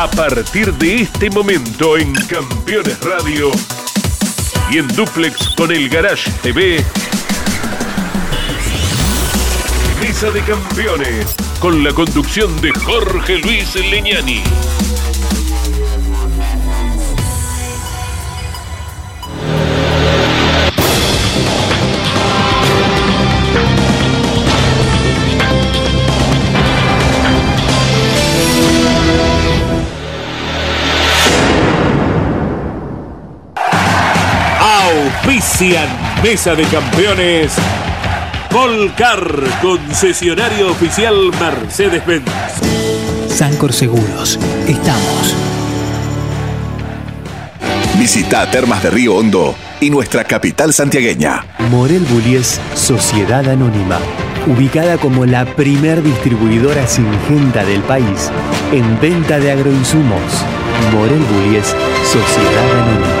A partir de este momento en Campeones Radio y en Duplex con el Garage TV. Mesa de Campeones con la conducción de Jorge Luis Leñani. Auspician Mesa de Campeones. Volcar, concesionario oficial Mercedes-Benz. Sancor Seguros. Estamos. Visita Termas de Río Hondo y nuestra capital santiagueña. Morel Bullies Sociedad Anónima. Ubicada como la primer distribuidora singenta del país en venta de agroinsumos. Morel Bullies Sociedad Anónima.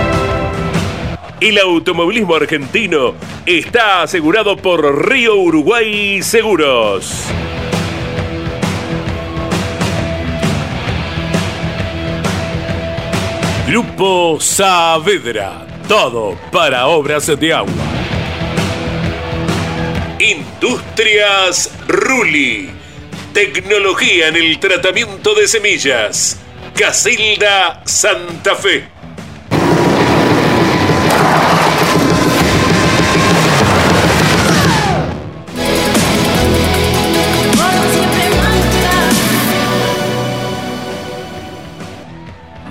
El automovilismo argentino está asegurado por Río Uruguay Seguros. Grupo Saavedra, todo para obras de agua. Industrias Ruli, tecnología en el tratamiento de semillas. Casilda Santa Fe.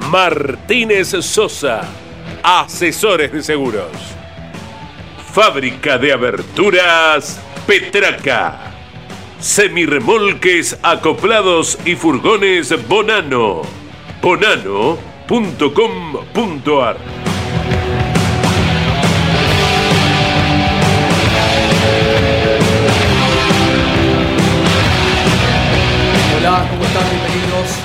Martínez Sosa, asesores de seguros. Fábrica de aberturas Petraca. Semirremolques acoplados y furgones Bonano. Bonano.com.ar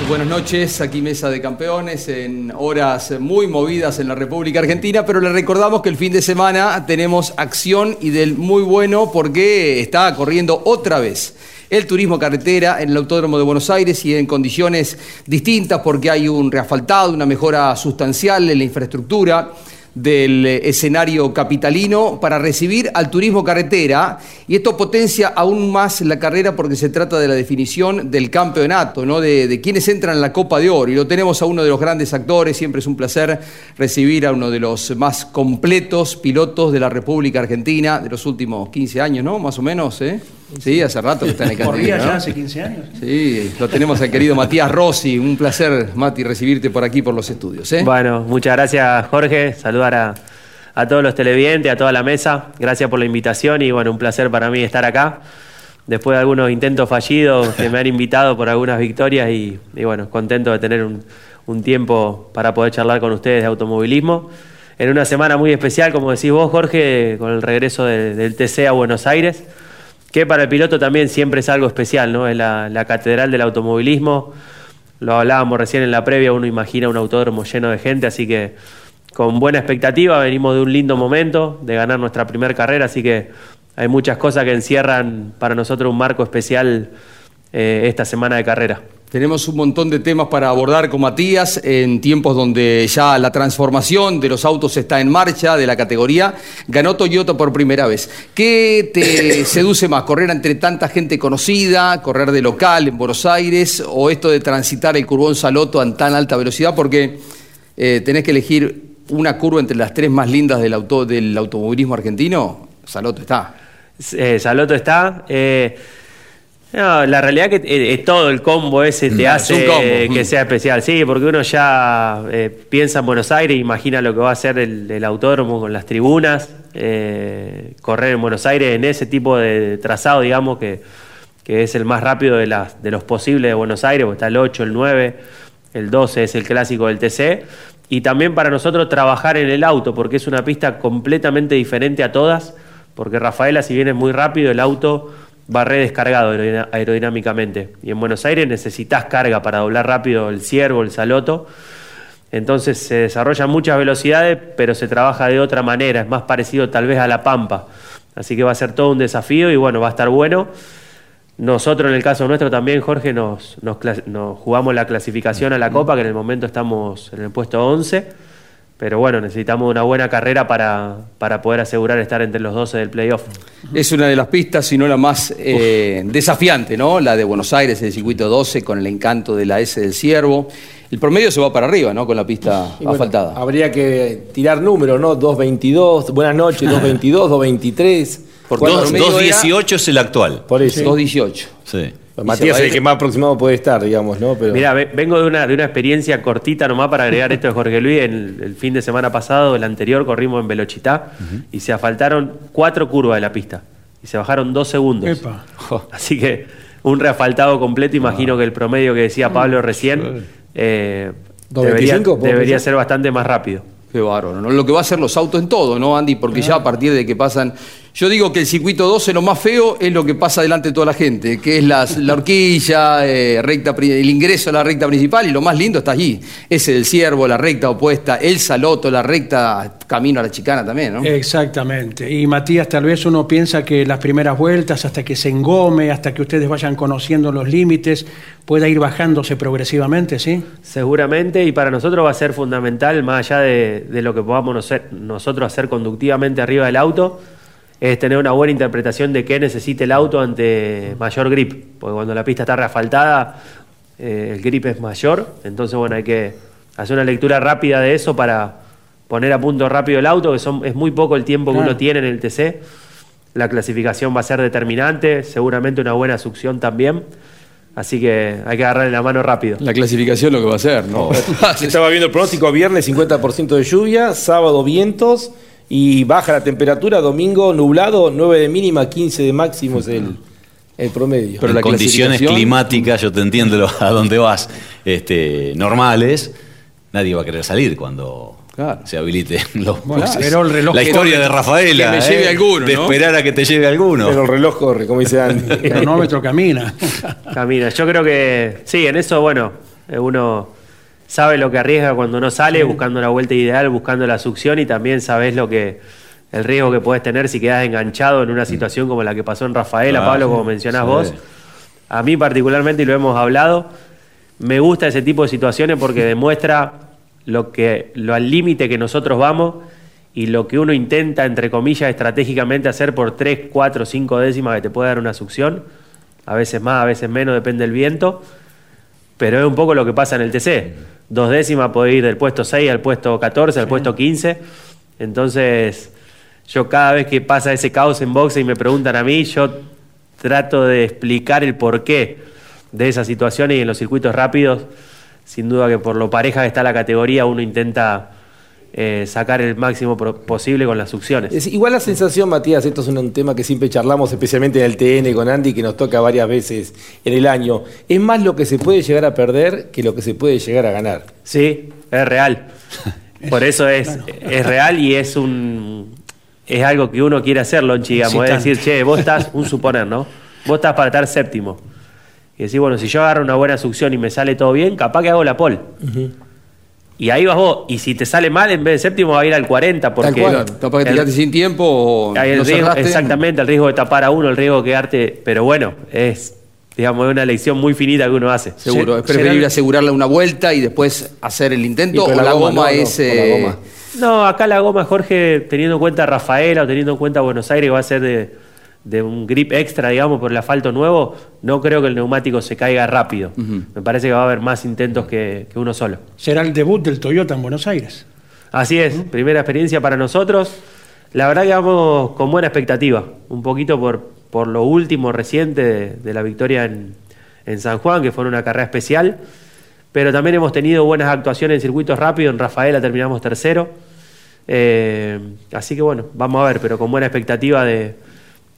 Buenas noches. Aquí Mesa de Campeones en horas muy movidas en la República Argentina, pero les recordamos que el fin de semana tenemos acción y del muy bueno porque está corriendo otra vez el turismo carretera en el Autódromo de Buenos Aires y en condiciones distintas porque hay un reasfaltado, una mejora sustancial en la infraestructura del eh, escenario capitalino para recibir al turismo carretera y esto potencia aún más la carrera porque se trata de la definición del campeonato, ¿no? de, de quienes entran en la Copa de Oro y lo tenemos a uno de los grandes actores, siempre es un placer recibir a uno de los más completos pilotos de la República Argentina de los últimos 15 años, ¿no? Más o menos, ¿eh? Sí, hace rato que está en el Corría canal, ya ¿no? hace 15 años. Sí, lo tenemos al querido Matías Rossi. Un placer, Mati, recibirte por aquí, por los estudios. ¿eh? Bueno, muchas gracias Jorge, saludar a, a todos los televidentes, a toda la mesa, gracias por la invitación y bueno, un placer para mí estar acá. Después de algunos intentos fallidos que me han invitado por algunas victorias y, y bueno, contento de tener un, un tiempo para poder charlar con ustedes de automovilismo. En una semana muy especial, como decís vos Jorge, con el regreso de- del TC a Buenos Aires que para el piloto también siempre es algo especial, ¿no? Es la, catedral del automovilismo. Lo hablábamos recién en la previa, uno imagina un autódromo lleno de gente, así que con buena expectativa, venimos de un lindo momento, de ganar nuestra primera carrera, así que hay muchas cosas que encierran para nosotros un marco especial eh, esta semana de carrera. Tenemos un montón de temas para abordar con Matías en tiempos donde ya la transformación de los autos está en marcha, de la categoría. Ganó Toyota por primera vez. ¿Qué te seduce más? ¿Correr entre tanta gente conocida? ¿Correr de local en Buenos Aires? ¿O esto de transitar el curbón Saloto en tan alta velocidad? Porque eh, tenés que elegir una curva entre las tres más lindas del, auto, del automovilismo argentino. Saloto está. Eh, Saloto está. eh, no, la realidad que eh, todo el combo ese te Mm, hace es un combo, que mm. sea especial. Sí, porque uno ya eh, piensa en Buenos Aires, imagina lo que va a ser el, el autódromo con las tribunas, eh, correr en Buenos Aires en ese tipo de trazado, digamos, que, que es el más rápido de, las, de los posibles de Buenos Aires, porque está el 8, el 9, el 12 es el clásico del TC. Y también para nosotros trabajar en el auto, porque es una pista completamente diferente a todas, porque Rafaela, si bien es muy rápido, el auto va redescargado aerodinámicamente. Y en Buenos Aires necesitas carga para doblar rápido el ciervo, el saloto. Entonces se desarrollan muchas velocidades, pero se trabaja de otra manera, es más parecido tal vez a la pampa. Así que va a ser todo un desafío y bueno, va a estar bueno. Nosotros en el caso nuestro también, Jorge, nos, nos jugamos la clasificación a la Copa, que en el momento estamos en el puesto 11, pero bueno, necesitamos una buena carrera para, para poder asegurar estar entre los 12 del playoff. Es una de las pistas, si no la más eh, desafiante, ¿no? La de Buenos Aires, el circuito 12, con el encanto de la S del Ciervo. El promedio se va para arriba, ¿no? Con la pista Y bueno, asfaltada. Habría que tirar números, ¿no? 2.22, buenas noches, 2.22, 2.23. Porque Bueno, el promedio era 2.18 es el actual. Por eso. 2.18. Sí. Matías es el que más aproximado puede estar, digamos, ¿no? Pero Mira, ve- vengo de una, de una experiencia cortita nomás para agregar esto de Jorge Luis. El, el fin de semana pasado, el anterior, corrimos en Velochitá y se asfaltaron cuatro curvas de la pista y se bajaron dos segundos. Epa. Así que un reasfaltado completo, imagino que el promedio que decía Pablo recién eh, 2.25, debería, ser bastante más rápido. Qué bárbaro, ¿no? Lo que va a hacer los autos en todo, ¿no, Andy? Porque ya a partir de que pasan. Yo digo que el circuito 12 lo más feo es lo que pasa delante de toda la gente, que es las- la horquilla, eh, recta, el ingreso a la recta principal, y lo más lindo está allí. Ese del ciervo, la recta opuesta, el saloto, la recta camino a la chicana también, ¿no? Exactamente. Y Matías, tal vez uno piensa que las primeras vueltas, hasta que se engome, hasta que ustedes vayan conociendo los límites, pueda ir bajándose progresivamente, ¿sí? Seguramente, y para nosotros va a ser fundamental, más allá de, de lo que podamos nosotros hacer conductivamente arriba del auto, es tener una buena interpretación de qué necesita el auto ante mayor grip. Porque cuando la pista está reasfaltada, eh, el grip es mayor. Entonces, bueno, hay que hacer una lectura rápida de eso para poner a punto rápido el auto, que son, es muy poco el tiempo que uno tiene en el TC. La clasificación va a ser determinante, seguramente una buena succión también. Así que hay que agarrarle la mano rápido. La clasificación lo que va a hacer, ¿no? estaba viendo el pronóstico viernes 50% de lluvia, sábado vientos y baja la temperatura, domingo nublado, 9 de mínima, 15 de máximo es el, el promedio. Pero en la condiciones climáticas, yo te entiendo lo- a dónde vas, este, normales, nadie va a querer salir cuando Claro. se habiliten los Bueno, boxes. pero el reloj La corre. historia de Rafaela. Que me lleve ¿eh? alguno, De ¿no? esperar a que te lleve alguno. Pero el reloj corre, como dice Andy. El cronómetro camina. Camina. Yo creo que sí, en eso, bueno, eh, uno sabe lo que arriesga cuando no sale, buscando la vuelta ideal, buscando la succión y también sabes lo que el riesgo que puedes tener si quedas enganchado en una situación como la que pasó en Rafaela, Ah, Pablo, sí, como mencionás sí. vos. A mí particularmente, y lo hemos hablado, me gusta ese tipo de situaciones porque demuestra lo que lo al límite que nosotros vamos y lo que uno intenta, entre comillas, estratégicamente hacer por 3, 4, 5 décimas que te puede dar una succión, a veces más, a veces menos, depende del viento, pero es un poco lo que pasa en el TC. Dos décimas puede ir del puesto 6 al puesto 14, al puesto 15, entonces yo cada vez que pasa ese caos en boxe y me preguntan a mí, yo trato de explicar el porqué de esas situaciones y en los circuitos rápidos, sin duda que por lo pareja que está la categoría, uno intenta eh, sacar el máximo posible con las succiones. Es igual la sensación, Matías, esto es un, un tema que siempre charlamos, especialmente en el TN con Andy, que nos toca varias veces en el año. Es más lo que se puede llegar a perder que lo que se puede llegar a ganar. Sí, es real. Por eso es, es real y es un es algo que uno quiere hacer, Lonchi, digamos. Es decir, che, vos estás, un suponer, ¿no? Vos estás para estar séptimo. Y decir, bueno, si yo agarro una buena succión y me sale todo bien, capaz que hago la pole. Y ahí vas vos. Y si te sale mal, en vez de séptimo va a ir al 40. Porque cual, capaz que te el- sin tiempo o hay el no riesgo- exactamente, el riesgo de tapar a uno, el riesgo de quedarte. Pero bueno, es, digamos, es una elección muy finita que uno hace. Seguro, Se- es preferible asegurarle una vuelta y después hacer el intento o la, goma, no, no, es... la eh, goma. No, acá la goma, Jorge, teniendo en cuenta Rafaela o teniendo en cuenta Buenos Aires, va a ser de, de un grip extra, digamos, por el asfalto nuevo, no creo que el neumático se caiga rápido. Me parece que va a haber más intentos que, que uno solo. Será el debut del Toyota en Buenos Aires. Así es, primera experiencia para nosotros. La verdad que vamos con buena expectativa, un poquito por, por lo último reciente de, de la victoria en, en San Juan, que fue una carrera especial, pero también hemos tenido buenas actuaciones en circuitos rápidos, en Rafaela terminamos tercero, Eh, así que bueno, vamos a ver, pero con buena expectativa de,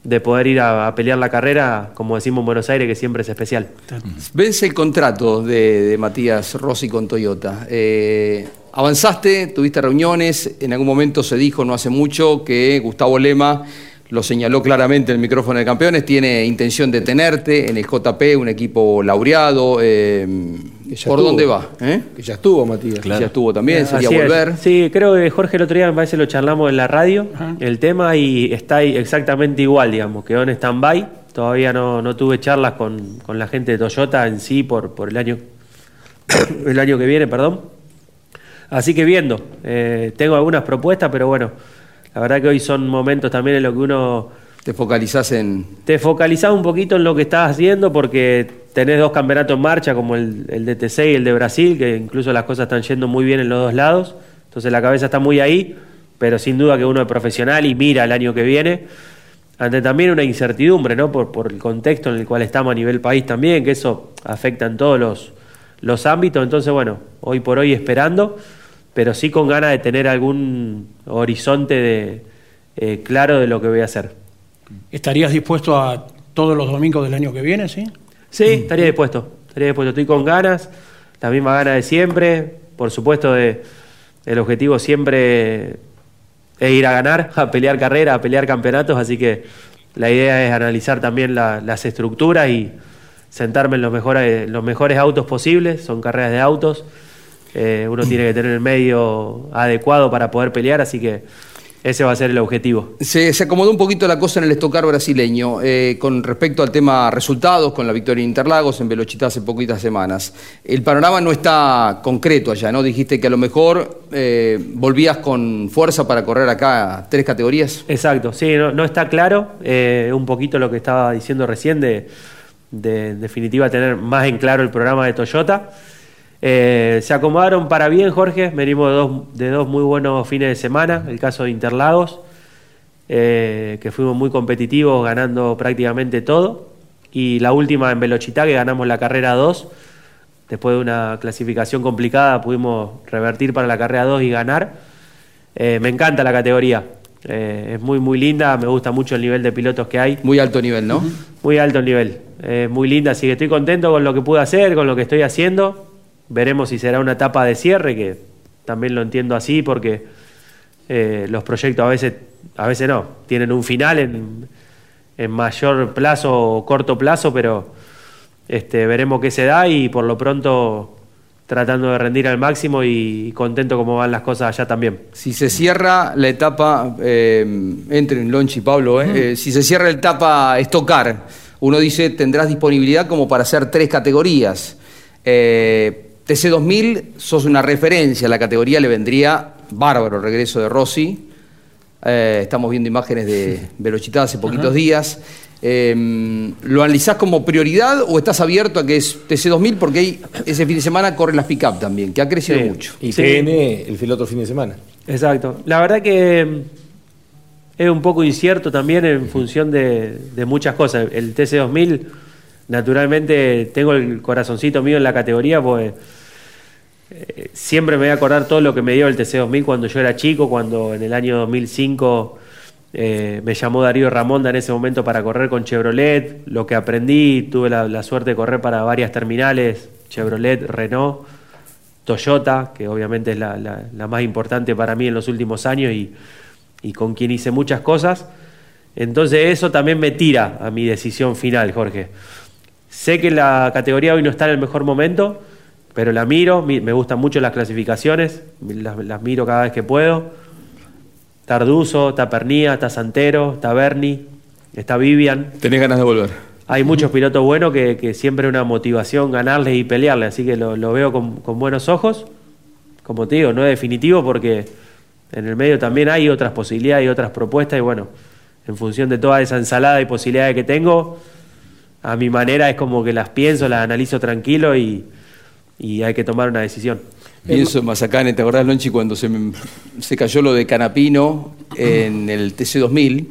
de poder ir a, a pelear la carrera, como decimos en Buenos Aires, que siempre es especial. Vence el contrato de, de Matías Rossi con Toyota. Eh, avanzaste, tuviste reuniones, en algún momento se dijo no hace mucho que Gustavo Lema lo señaló claramente en el micrófono de campeones, tiene intención de tenerte en el JP, un equipo laureado. eh, ¿Por estuvo. dónde va? ¿Eh? Que ya estuvo, Matías. Claro. Ya estuvo también, sería Así es. volver. Sí, creo que Jorge el otro día me parece lo charlamos en la radio, Ajá. el tema, y está ahí exactamente igual, digamos, quedó en stand-by todavía no, no tuve charlas con, con la gente de Toyota en sí por, por el año el año que viene, perdón. Así que viendo, eh, tengo algunas propuestas, pero bueno, la verdad que hoy son momentos también en los que uno Te focalizás en. te focalizás un poquito en lo que estás haciendo porque tenés dos campeonatos en marcha, como el, el de TC y el de Brasil, que incluso las cosas están yendo muy bien en los dos lados. Entonces la cabeza está muy ahí, pero sin duda que uno es profesional y mira el año que viene. Ante también una incertidumbre, ¿no? Por, por el contexto en el cual estamos a nivel país también, que eso afecta en todos los, los ámbitos. Entonces, bueno, hoy por hoy esperando, pero sí con ganas de tener algún horizonte de, eh, claro de lo que voy a hacer. ¿Estarías dispuesto a todos los domingos del año que viene, sí? Sí, estaría dispuesto. Estaría dispuesto. Estoy con ganas, la misma gana de siempre. Por supuesto, de, el objetivo siempre es ir a ganar, a pelear carreras, a pelear campeonatos. Así que la idea es analizar también la- las estructuras y sentarme en los mejores, los mejores autos posibles. Son carreras de autos. Eh, uno tiene que tener el medio adecuado para poder pelear, así que ese va a ser el objetivo. Se, se acomodó un poquito la cosa en el estocar brasileño eh, con respecto al tema resultados, con la victoria en Interlagos, en Velochita hace poquitas semanas. El panorama no está concreto allá, ¿no? Dijiste que a lo mejor eh, volvías con fuerza para correr acá tres categorías. Exacto, sí, no, no está claro. un poquito lo que estaba diciendo recién de, de, en definitiva, tener más en claro el programa de Toyota. Eh, se acomodaron para bien, Jorge. Venimos de dos, de dos muy buenos fines de semana. El caso de Interlagos, eh, que fuimos muy competitivos, ganando prácticamente todo. Y la última en Velochitá, que ganamos la carrera 2. Después de una clasificación complicada, pudimos revertir para la carrera 2 y ganar. Eh, me encanta la categoría. Es muy, muy linda. Me gusta mucho el nivel de pilotos que hay. Muy alto nivel, ¿no? Muy alto el nivel. Muy linda. Así que estoy contento con lo que pude hacer, con lo que estoy haciendo. Veremos si será una etapa de cierre, que también lo entiendo así, porque eh, los proyectos a veces, a veces no, tienen un final en, en mayor plazo o corto plazo, pero este, veremos qué se da y por lo pronto tratando de rendir al máximo y contento como van las cosas allá también. Si se cierra la etapa, eh, entren Lonchi y Pablo, eh, eh, si se cierra la etapa estocar, uno dice tendrás disponibilidad como para hacer tres categorías. Eh, TC2000 sos una referencia, a la categoría le vendría bárbaro el regreso de Rossi. Eh, estamos viendo imágenes de Velochitá hace poquitos días. Eh, ¿Lo analizás como prioridad o estás abierto a que es TC2000? Porque ahí ese fin de semana corren las pick-up también, que ha crecido Sí. mucho. Y Sí. TN el, otro fin de semana. Exacto. La verdad que mm, es un poco incierto también en función de, de muchas cosas. El TC2000, naturalmente, tengo el corazoncito mío en la categoría, pues eh, siempre me voy a acordar todo lo que me dio el TC2000 cuando yo era chico, cuando en el año 2005 eh, me llamó Darío Ramonda en ese momento para correr con Chevrolet, lo que aprendí, tuve la, suerte de correr para varias terminales, Chevrolet, Renault. Toyota, que obviamente es la, más importante para mí en los últimos años y con quien hice muchas cosas. Entonces eso también me tira a mi decisión final, Jorge. Sé que la categoría hoy no está en el mejor momento, pero la miro, mi- me gustan mucho las clasificaciones, las, las miro cada vez que puedo. Está Arduzo, está Pernía, está Santero, está Berni, está Vivian. Tenés ganas de volver. Hay muchos pilotos buenos que, que siempre es una motivación ganarles y pelearles, así que lo, lo veo con, con buenos ojos. Como te digo, no es definitivo porque en el medio también hay otras posibilidades y otras propuestas y bueno, en función de toda esa ensalada y posibilidades que tengo, a mi manera es como que las pienso, las analizo tranquilo y, y hay que tomar una decisión. Pienso en Mazacane, ¿te acordás, Lonchi, cuando se, me- se cayó lo de Canapino en el TC2000?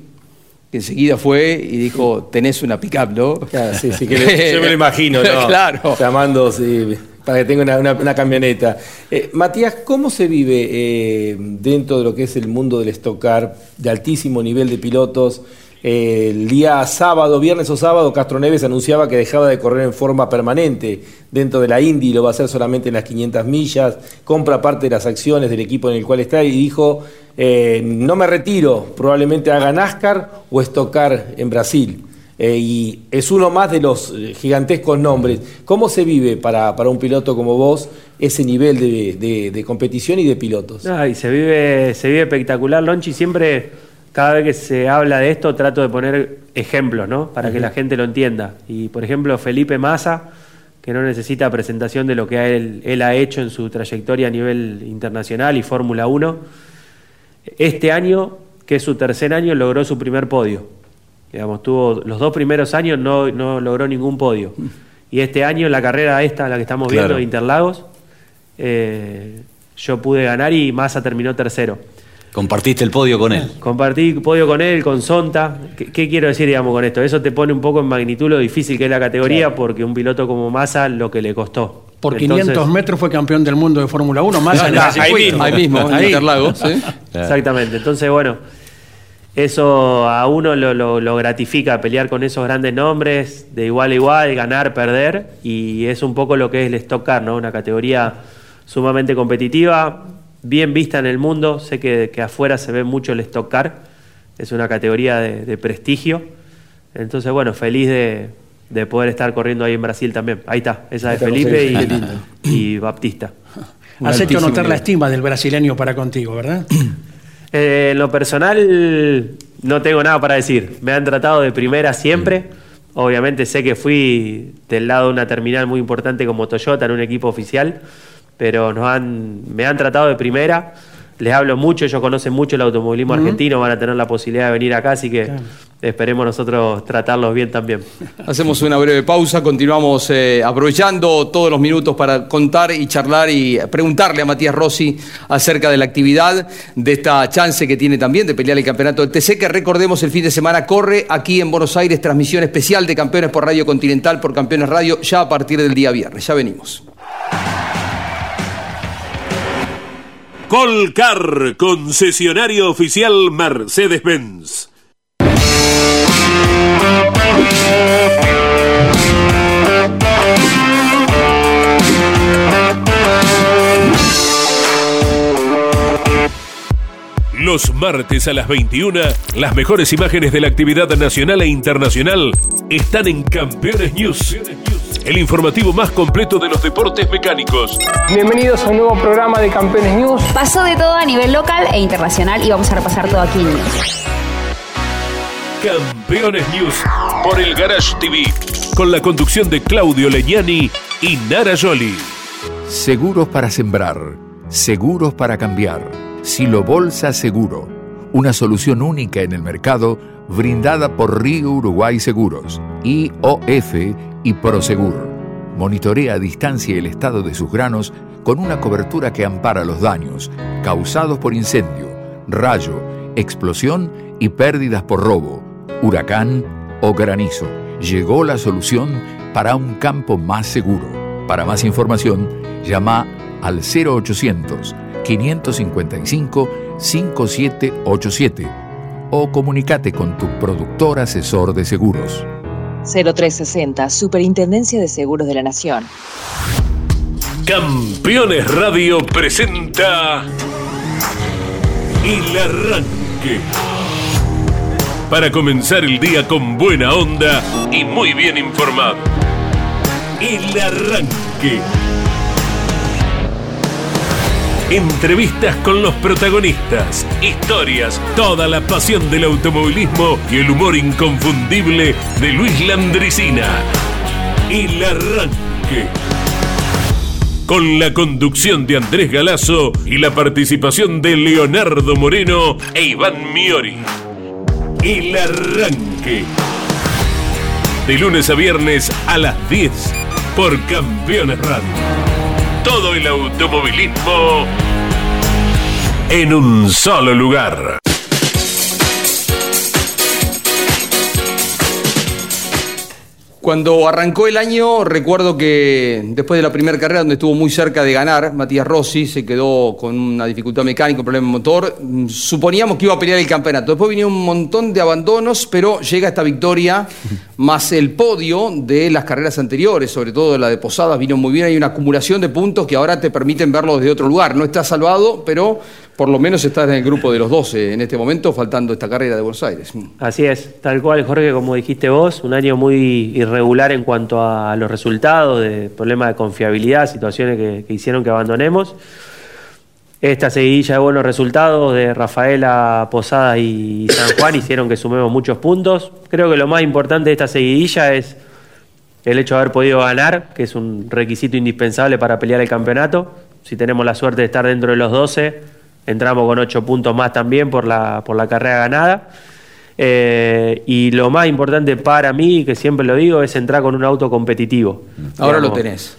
Que enseguida fue y dijo, tenés una pick-up, ¿no? Claro, sí, sí, que le- yo me lo imagino, ¿no? claro. Llamando sí, para que tenga una, una- una camioneta. Eh, Matías, ¿cómo se vive eh, dentro de lo que es el mundo del stock car de altísimo nivel de pilotos? El día sábado, viernes o sábado, Castro Neves anunciaba que dejaba de correr en forma permanente dentro de la Indy, lo va a hacer solamente en las 500 millas, compra parte de las acciones del equipo en el cual está y dijo, eh, no me retiro, probablemente haga NASCAR o Stock Car en Brasil. Eh, y es uno más de los eh, gigantescos nombres. ¿Cómo se vive para, para un piloto como vos ese nivel de, de- de competición y de pilotos? Ay, se vive, se vive espectacular, Lonchi. Siempre cada vez que se habla de esto trato de poner ejemplos, ¿no? Para que la gente lo entienda. Y por ejemplo, Felipe Massa, que no necesita presentación de lo que él, él ha hecho en su trayectoria a nivel internacional y Fórmula 1, este año, que es su tercer año, logró su primer podio. Digamos, tuvo los dos primeros años no, no logró ningún podio. Y este año, la carrera esta, la que estamos viendo Claro. de Interlagos, eh, yo pude ganar y Massa terminó tercero. Compartiste el podio con él. Compartí podio con él, con Sonta. ¿Qué, qué quiero decir, digamos, con esto? Eso te pone un poco en magnitud lo difícil que es la categoría, porque un piloto como Massa lo que le costó. Por Entonces- 500 metros fue campeón del mundo de Fórmula 1, más en Ah, ese ahí mismo, ahí mismo, en Ahí. Interlagos. ¿sí? Exactamente. Entonces, bueno, eso a uno lo, lo- lo gratifica, pelear con esos grandes nombres, de igual a igual, ganar, perder, y es un poco lo que es el Stock Car, ¿no? Una categoría sumamente competitiva, bien vista en el mundo, sé que, que afuera se ve mucho el Stock Car, es una categoría de, de prestigio, entonces, bueno, feliz de, de poder estar corriendo ahí en Brasil también. Ahí está, esa de Felipe y, y Baptista. Has hecho notar la estima del brasileño para contigo, ¿verdad? Eh, en lo personal, no tengo nada para decir. Me han tratado de primera siempre. Obviamente sé que fui del lado de una terminal muy importante como Toyota en un equipo oficial, pero nos han, me han tratado de primera. Les hablo mucho, ellos conocen mucho el automovilismo argentino, van a tener la posibilidad de venir acá, así que esperemos nosotros tratarlos bien también. Hacemos una breve pausa, continuamos eh, aprovechando todos los minutos para contar y charlar y preguntarle a Matías Rossi acerca de la actividad, de esta chance que tiene también de pelear el campeonato del TC, que recordemos el fin de semana corre aquí en Buenos Aires, transmisión especial de Campeones por Radio Continental, por Campeones Radio, ya a partir del día viernes. Ya venimos. Colcar, concesionario oficial Mercedes-Benz. Los martes a las 21, las mejores imágenes de la actividad nacional e internacional están en Campeones News, el informativo más completo de los deportes mecánicos. Bienvenidos a un nuevo programa de Campeones News. Pasó de todo a nivel local e internacional y vamos a repasar todo aquí en News. Campeones News por el Garage TV, con la conducción de Claudio Legnani y Nara Joli. Seguros para sembrar, seguros para cambiar. Silo Bolsa Seguro, una solución única en el mercado brindada por Río Uruguay Seguros, IOF y Prosegur. Monitorea a distancia el estado de sus granos con una cobertura que ampara los daños causados por incendio, rayo, explosión y pérdidas por robo, huracán o granizo. Llegó la solución para un campo más seguro. Para más información, llama al 0800 555 5787 o comunícate con tu productor asesor de seguros. 0360, Superintendencia de Seguros de la Nación. Campeones Radio presenta El Arranque. Para comenzar el día con buena onda y muy bien informado. El Arranque. Entrevistas con los protagonistas, historias, toda la pasión del automovilismo y el humor inconfundible de Luis Landricina. El Arranque. Con la conducción de Andrés Galazo y la participación de Leonardo Moreno e Iván Miori. El Arranque. De lunes a viernes a las 10 por Campeones Radio todo el automovilismo en un solo lugar. Cuando arrancó el año, recuerdo que después de la primera carrera, donde estuvo muy cerca de ganar, Matías Rossi se quedó con una dificultad mecánica, un problema de motor. mm, Suponíamos que iba a pelear el campeonato. Después vinieron un montón de abandonos, pero llega esta victoria más el podio de las carreras anteriores, sobre todo la de Posadas, vino muy bien. Hay una acumulación de puntos que ahora te permiten verlo desde otro lugar. No está salvado, pero por lo menos estás en el grupo de los 12 en este momento, faltando esta carrera de Buenos Aires. Así es, tal cual, Jorge, como dijiste vos, un año muy irregular en cuanto a los resultados, de problemas de confiabilidad, situaciones que, que hicieron que abandonemos. esta seguidilla de buenos resultados de Rafaela, Posada y San Juan hicieron que sumemos muchos puntos. Creo que lo más importante de esta seguidilla es el hecho de haber podido ganar, que es un requisito indispensable para pelear el campeonato. Si tenemos la suerte de estar dentro de los 12, entramos con 8 puntos más también por la, por la carrera ganada. Eh, y lo más importante para mí, que siempre lo digo, es entrar con un auto competitivo. Ahora lo tenés.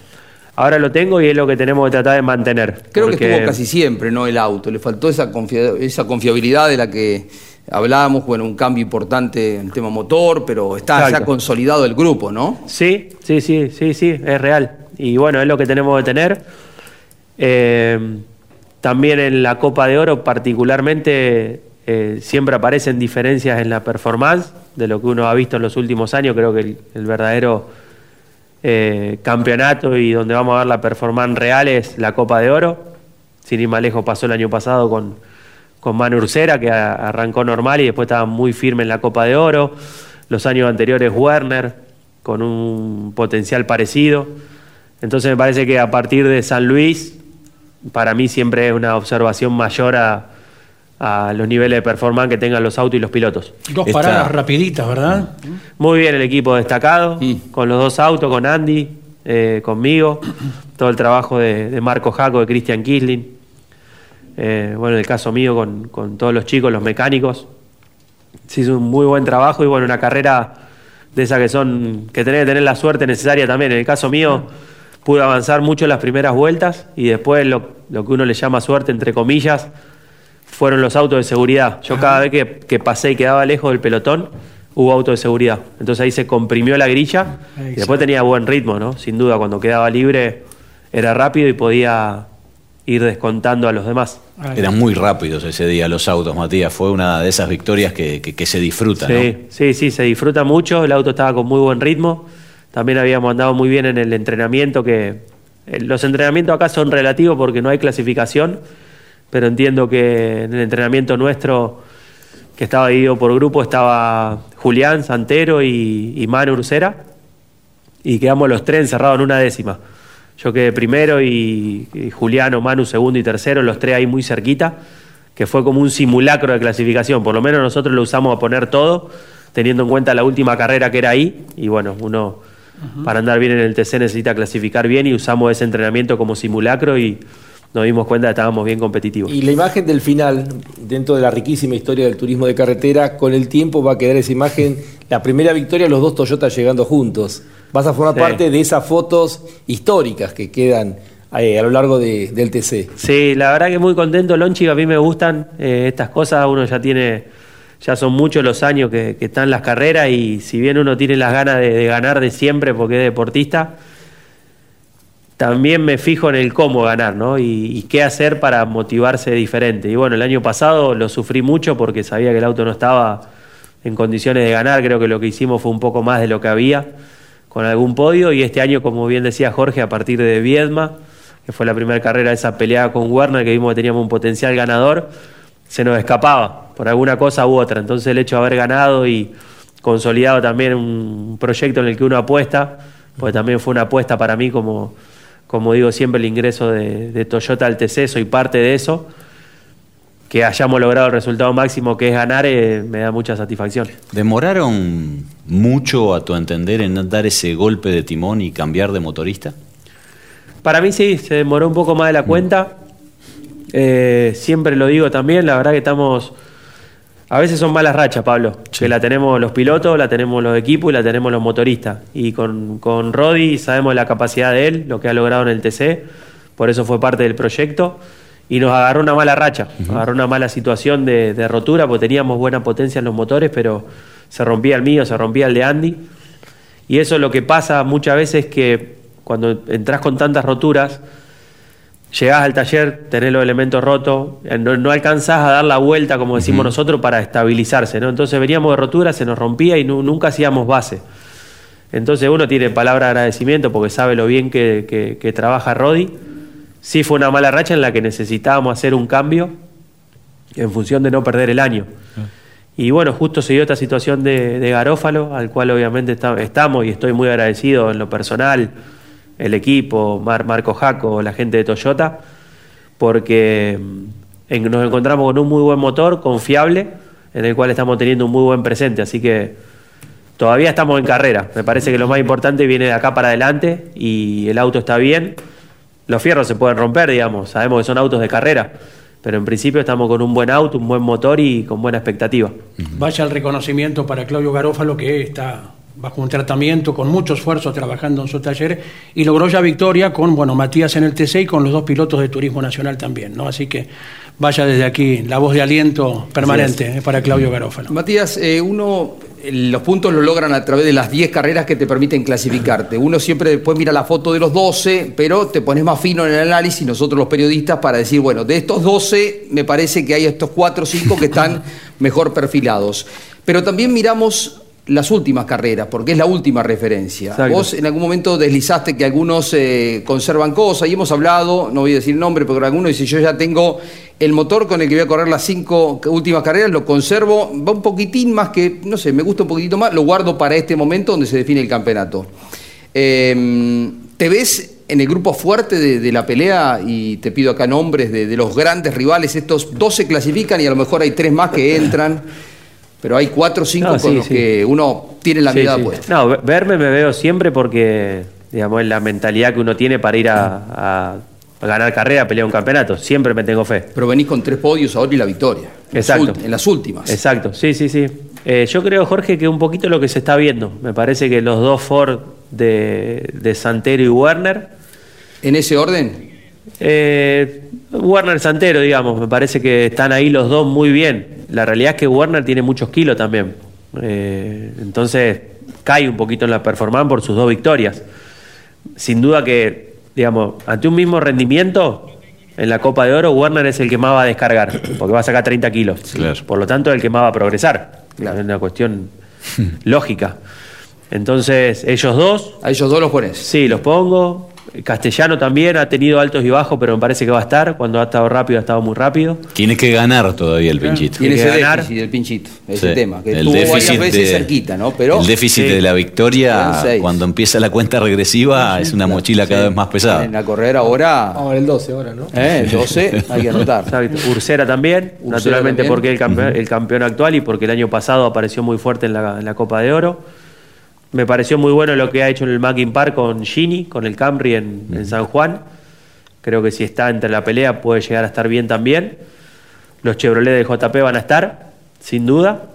Ahora lo tengo y es lo que tenemos que tratar de mantener. Creo que estuvo casi siempre, ¿no? El auto. Le faltó esa, confia- esa confiabilidad de la que hablábamos. Bueno, un cambio importante en el tema motor, pero está ya Exacto. consolidado el grupo, ¿no? Sí, sí, sí, sí, sí, es real. Y bueno, es lo que tenemos que tener. Eh, también en la Copa de Oro, particularmente, eh, siempre aparecen diferencias en la performance de lo que uno ha visto en los últimos años. Creo que el, verdadero eh, campeonato y donde vamos a ver la performance real es la Copa de Oro. Sin ir más lejos, pasó el año pasado con, con Manu Ursera, que arrancó normal y después estaba muy firme en la Copa de Oro. Los años anteriores, Werner, con un potencial parecido. Entonces me parece que a partir de San Luis, para mí siempre es una observación mayor a, a los niveles de performance que tengan los autos y los pilotos. Dos paradas rapiditas, ¿verdad? Muy bien el equipo destacado, con los dos autos, con Andy, eh, conmigo, todo el trabajo de, de Marco Jaco, de Christian Kisling. Eh, bueno, en el caso mío, con, con todos los chicos, los mecánicos. Se hizo un muy buen trabajo y bueno, una carrera de esas que son, que tenés que tener la suerte necesaria también. En el caso mío, pude avanzar mucho en las primeras vueltas y después lo, lo que uno le llama suerte, entre comillas, fueron los autos de seguridad. Yo cada vez que, que pasé y quedaba lejos del pelotón, hubo auto de seguridad. Entonces ahí se comprimió la grilla y después tenía buen ritmo, ¿no? Sin duda, cuando quedaba libre era rápido y podía ir descontando a los demás. Eran muy rápidos ese día los autos, Matías. Fue una de esas victorias que, que- que se disfrutan. ¿no? Sí, sí, sí, se disfruta mucho, el auto estaba con muy buen ritmo, también habíamos andado muy bien en el entrenamiento, que eh, los entrenamientos acá son relativos porque no hay clasificación, pero entiendo que en el entrenamiento nuestro, que estaba dividido por grupo, estaba Julián Santero y, Manu Ursera, y quedamos los tres encerrados en una décima. Yo quedé primero y, y Juliano, Manu segundo y tercero, los tres ahí muy cerquita, que fue como un simulacro de clasificación. Por lo menos nosotros lo usamos a poner todo, teniendo en cuenta la última carrera que era ahí. Y bueno, uno para andar bien en el TC necesita clasificar bien y usamos ese entrenamiento como simulacro y nos dimos cuenta que estábamos bien competitivos. Y la imagen del final, dentro de la riquísima historia del turismo de carretera, con el tiempo va a quedar esa imagen, la primera victoria, los dos Toyota llegando juntos. Vas a formar Sí. parte de esas fotos históricas que quedan eh, a lo largo de- del TC. Sí, la verdad que muy contento, Lonchi, a mí me gustan eh, estas cosas, uno ya tiene, ya son muchos los años que, están las carreras y si bien uno tiene las ganas de, ganar de siempre porque es deportista, también me fijo en el cómo ganar, ¿no? Y, y qué hacer para motivarse diferente. Y bueno, el año pasado lo sufrí mucho porque sabía que el auto no estaba en condiciones de ganar, creo que lo que hicimos fue un poco más de lo que había con algún podio y este año, como bien decía Jorge, a partir de Viedma, que fue la primera carrera de esa peleada con Werner, que vimos que teníamos un potencial ganador, se nos escapaba por alguna cosa u otra. Entonces el hecho de haber ganado y consolidado también un proyecto en el que uno apuesta, pues también fue una apuesta para mí como, como digo siempre, el ingreso de, de Toyota al TC, soy parte de eso. Que hayamos logrado el resultado máximo que es ganar, eh, me da mucha satisfacción. ¿Demoraron mucho, a tu entender, en dar ese golpe de timón y cambiar de motorista? Para mí sí, se demoró un poco más de la cuenta. Eh, siempre lo digo también, la verdad que estamos... A veces son malas rachas, Pablo, que la tenemos los pilotos, la tenemos los equipos y la tenemos los motoristas. Y con, con Rodi sabemos la capacidad de él, lo que ha logrado en el TC, por eso fue parte del proyecto. Y nos agarró una mala racha, agarró una mala situación de, de rotura, porque teníamos buena potencia en los motores, pero se rompía el mío, se rompía el de Andy. Y eso es lo que pasa muchas veces que cuando entras con tantas roturas, llegás al taller, tenés los elementos rotos, eh, no, no alcanzás a dar la vuelta, como decimos nosotros, para estabilizarse. ¿no? Entonces veníamos de rotura, se nos rompía y nu- nunca hacíamos base. Entonces uno tiene palabra de agradecimiento porque sabe lo bien que, que- que trabaja Rodi. Sí fue una mala racha en la que necesitábamos hacer un cambio en función de no perder el año. Y bueno, justo se dio esta situación de, de Garófalo, al cual obviamente está- estamos y estoy muy agradecido en lo personal, el equipo, Mar- Marco Jaco, la gente de Toyota, porque mm, nos encontramos con un muy buen motor, confiable, en el cual estamos teniendo un muy buen presente. Así que todavía estamos en carrera. Me parece que lo más importante viene de acá para adelante y el auto está bien. Los fierros se pueden romper, digamos. Sabemos que son autos de carrera. Pero en principio estamos con un buen auto, un buen motor y con buena expectativa. Vaya el reconocimiento para Claudio Garófalo, que está bajo un tratamiento con mucho esfuerzo trabajando en su taller y logró ya victoria con bueno Matías en el TC y con los dos pilotos de Turismo Nacional también, ¿no? Así que vaya desde aquí la voz de aliento permanente eh, para Claudio Garófalo. Matías, eh, uno, eh, los puntos lo logran a través de las 10 carreras que te permiten clasificarte. Uno siempre después mira la foto de los 12, pero te pones más fino en el análisis, nosotros los periodistas, para decir, bueno, de estos 12 me parece que hay estos 4 o 5 que están mejor perfilados. Pero también miramos las últimas carreras, porque es la última referencia. Exacto. Vos en algún momento deslizaste que algunos eh, conservan cosas y hemos hablado, no voy a decir el nombre, porque alguno dice, yo ya tengo el motor con el que voy a correr las cinco últimas carreras, lo conservo, va un poquitín más que, no sé, me gusta un poquitito más, lo guardo para este momento donde se define el campeonato. Eh, ¿Te ves en el grupo fuerte de, de la pelea? Y te pido acá nombres de, de los grandes rivales, estos dos se clasifican y a lo mejor hay tres más que entran. Pero hay cuatro o cinco No, con los sí. que uno tiene la mirada puesta. No, ve- verme me veo siempre porque, digamos, es la mentalidad que uno tiene para ir a, ganar carrera, a pelear un campeonato. Siempre me tengo fe. Pero venís con tres podios ahora y la victoria. Exacto. En las últimas. Exacto, sí, sí, sí. Eh, yo creo, Jorge, que un poquito lo que se está viendo. Me parece que los dos Ford de, de Santero y Werner. ¿En ese orden? Eh, Werner Santero, digamos, me parece que están ahí los dos muy bien. La realidad es que Werner tiene muchos kilos también. Eh, entonces cae un poquito en la performance por sus dos victorias. Sin duda que, digamos, ante un mismo rendimiento, en la Copa de Oro, Werner es el que más va a descargar, porque va a sacar 30 kilos. Por lo tanto, el que más va a progresar. Es una cuestión lógica. Entonces, ellos dos. ¿A ellos dos los pones? Sí, los pongo. Castellano también ha tenido altos y bajos, pero me parece que va a estar. Cuando ha estado rápido, ha estado muy rápido. Tiene que ganar todavía el pinchito. Tiene que ganar. déficit del pinchito, ese Sí. tema, que El estuvo varias déficit veces de- cerquita, ¿no? Pero el déficit Sí. de la victoria, cuando empieza la cuenta regresiva, es una mochila cada vez más pesada. En la correr ahora. Ahora el 12 ahora, ¿no? Eh, el 12 hay que anotar. Exacto. Ursera también, naturalmente también. porque es el campeón, el campeón actual y porque el año pasado apareció muy fuerte en la, en la Copa de Oro. Me pareció muy bueno lo que ha hecho en el Mackin Park con Gini, con el Camry en, en San Juan. Creo que si está entre la pelea puede llegar a estar bien también. Los Chevrolet de JP van a estar, sin duda.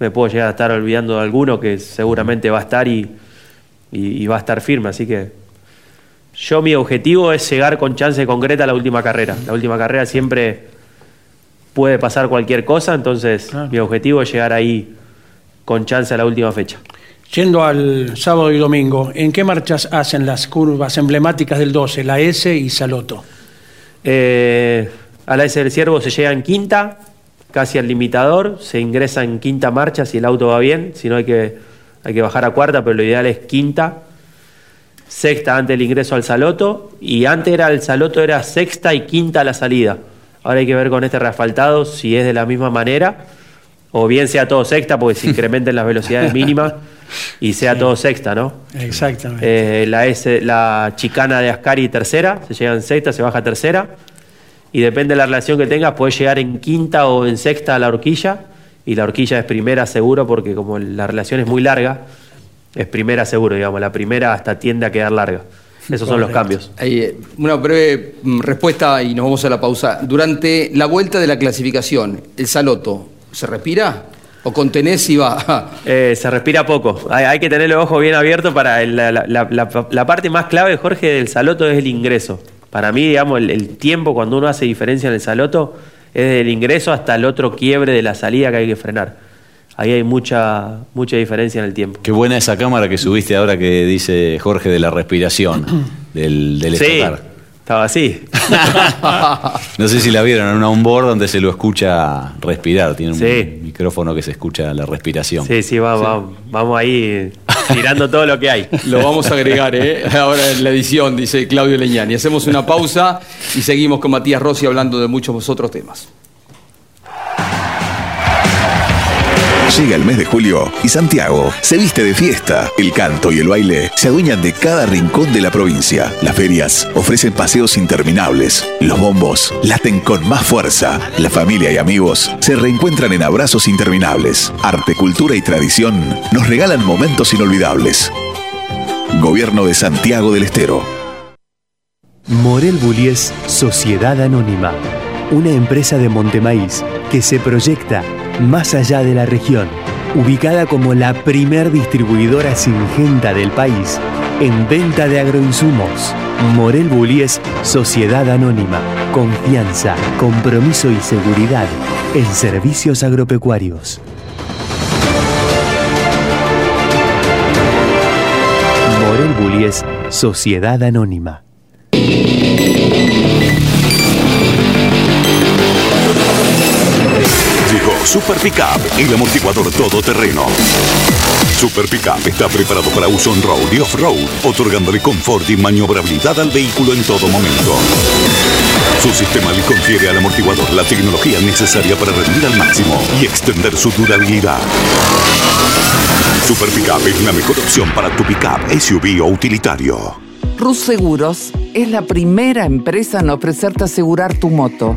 Me puedo llegar a estar olvidando de alguno que seguramente va a estar y, y- y va a estar firme. Así que yo mi objetivo es llegar con chance concreta a la última carrera. La última carrera siempre puede pasar cualquier cosa, entonces mi objetivo es llegar ahí con chance a la última fecha. Yendo al sábado y domingo, ¿en qué marchas hacen las curvas emblemáticas del 12, la S y Saloto? Eh, a la S del Ciervo se llega en quinta, casi al limitador, se ingresa en quinta marcha si el auto va bien, si no hay que, hay que bajar a cuarta, pero lo ideal es quinta. Sexta antes del ingreso al Saloto, y antes era el Saloto era sexta y quinta la salida. Ahora hay que ver con este reasfaltado si es de la misma manera, o bien sea todo sexta, porque se incrementen las velocidades mínimas y sea todo sexta, ¿no? Exactamente. Eh, la, S, la chicana de Ascari tercera, se llega en sexta, se baja tercera. Y depende de la relación que tengas, puedes llegar en quinta o en sexta a la horquilla. Y la horquilla es primera seguro porque como la relación es muy larga, es primera seguro, digamos. La primera hasta tiende a quedar larga. Esos son los cambios. Ahí, eh, una breve respuesta y nos vamos a la pausa. Durante la vuelta de la clasificación, el Saloto, ¿se respira? ¿O contenés y va? Eh, se respira poco. Hay, hay que tener los ojos bien abiertos para el- la, la- la- la parte más clave, Jorge, del saloto es el ingreso. Para mí, digamos, el, el tiempo cuando uno hace diferencia en el saloto es desde el ingreso hasta el otro quiebre de la salida que hay que frenar. Ahí hay mucha, mucha diferencia en el tiempo. Qué buena esa cámara que subiste ahora que dice Jorge de la respiración, del, del Sí, estocar. Estaba así. No sé si la vieron en un onboard donde se lo escucha respirar. Tiene un Sí. micrófono que se escucha la respiración. Sí, sí, va- va- vamos ahí tirando todo lo que hay. Lo vamos a agregar ¿eh? ahora en la edición, dice Claudio Leñani. Hacemos una pausa y seguimos con Matías Rossi hablando de muchos otros temas. Llega el mes de julio y Santiago se viste de fiesta. El canto y el baile se adueñan de cada rincón de la provincia. Las ferias ofrecen paseos interminables. Los bombos laten con más fuerza. La familia y amigos se reencuentran en abrazos interminables. Arte, cultura y tradición nos regalan momentos inolvidables. Gobierno de Santiago del Estero. Morel Bullies Sociedad Anónima, una empresa de Montemaíz que se proyecta más allá de la región, ubicada como la primer distribuidora singenta del país en venta de agroinsumos. Morel Bullies Sociedad Anónima, confianza, compromiso y seguridad en servicios agropecuarios. Morel Bullies Sociedad Anónima. Super Pickup, el amortiguador todoterreno. Super Pickup está preparado para uso on-road y off-road, otorgándole confort y maniobrabilidad al vehículo en todo momento. Su sistema le confiere al amortiguador la tecnología necesaria para rendir al máximo y extender su durabilidad. Super Pickup es la mejor opción para tu pickup, SUV o utilitario. Rus Seguros es la primera empresa en ofrecerte asegurar tu moto.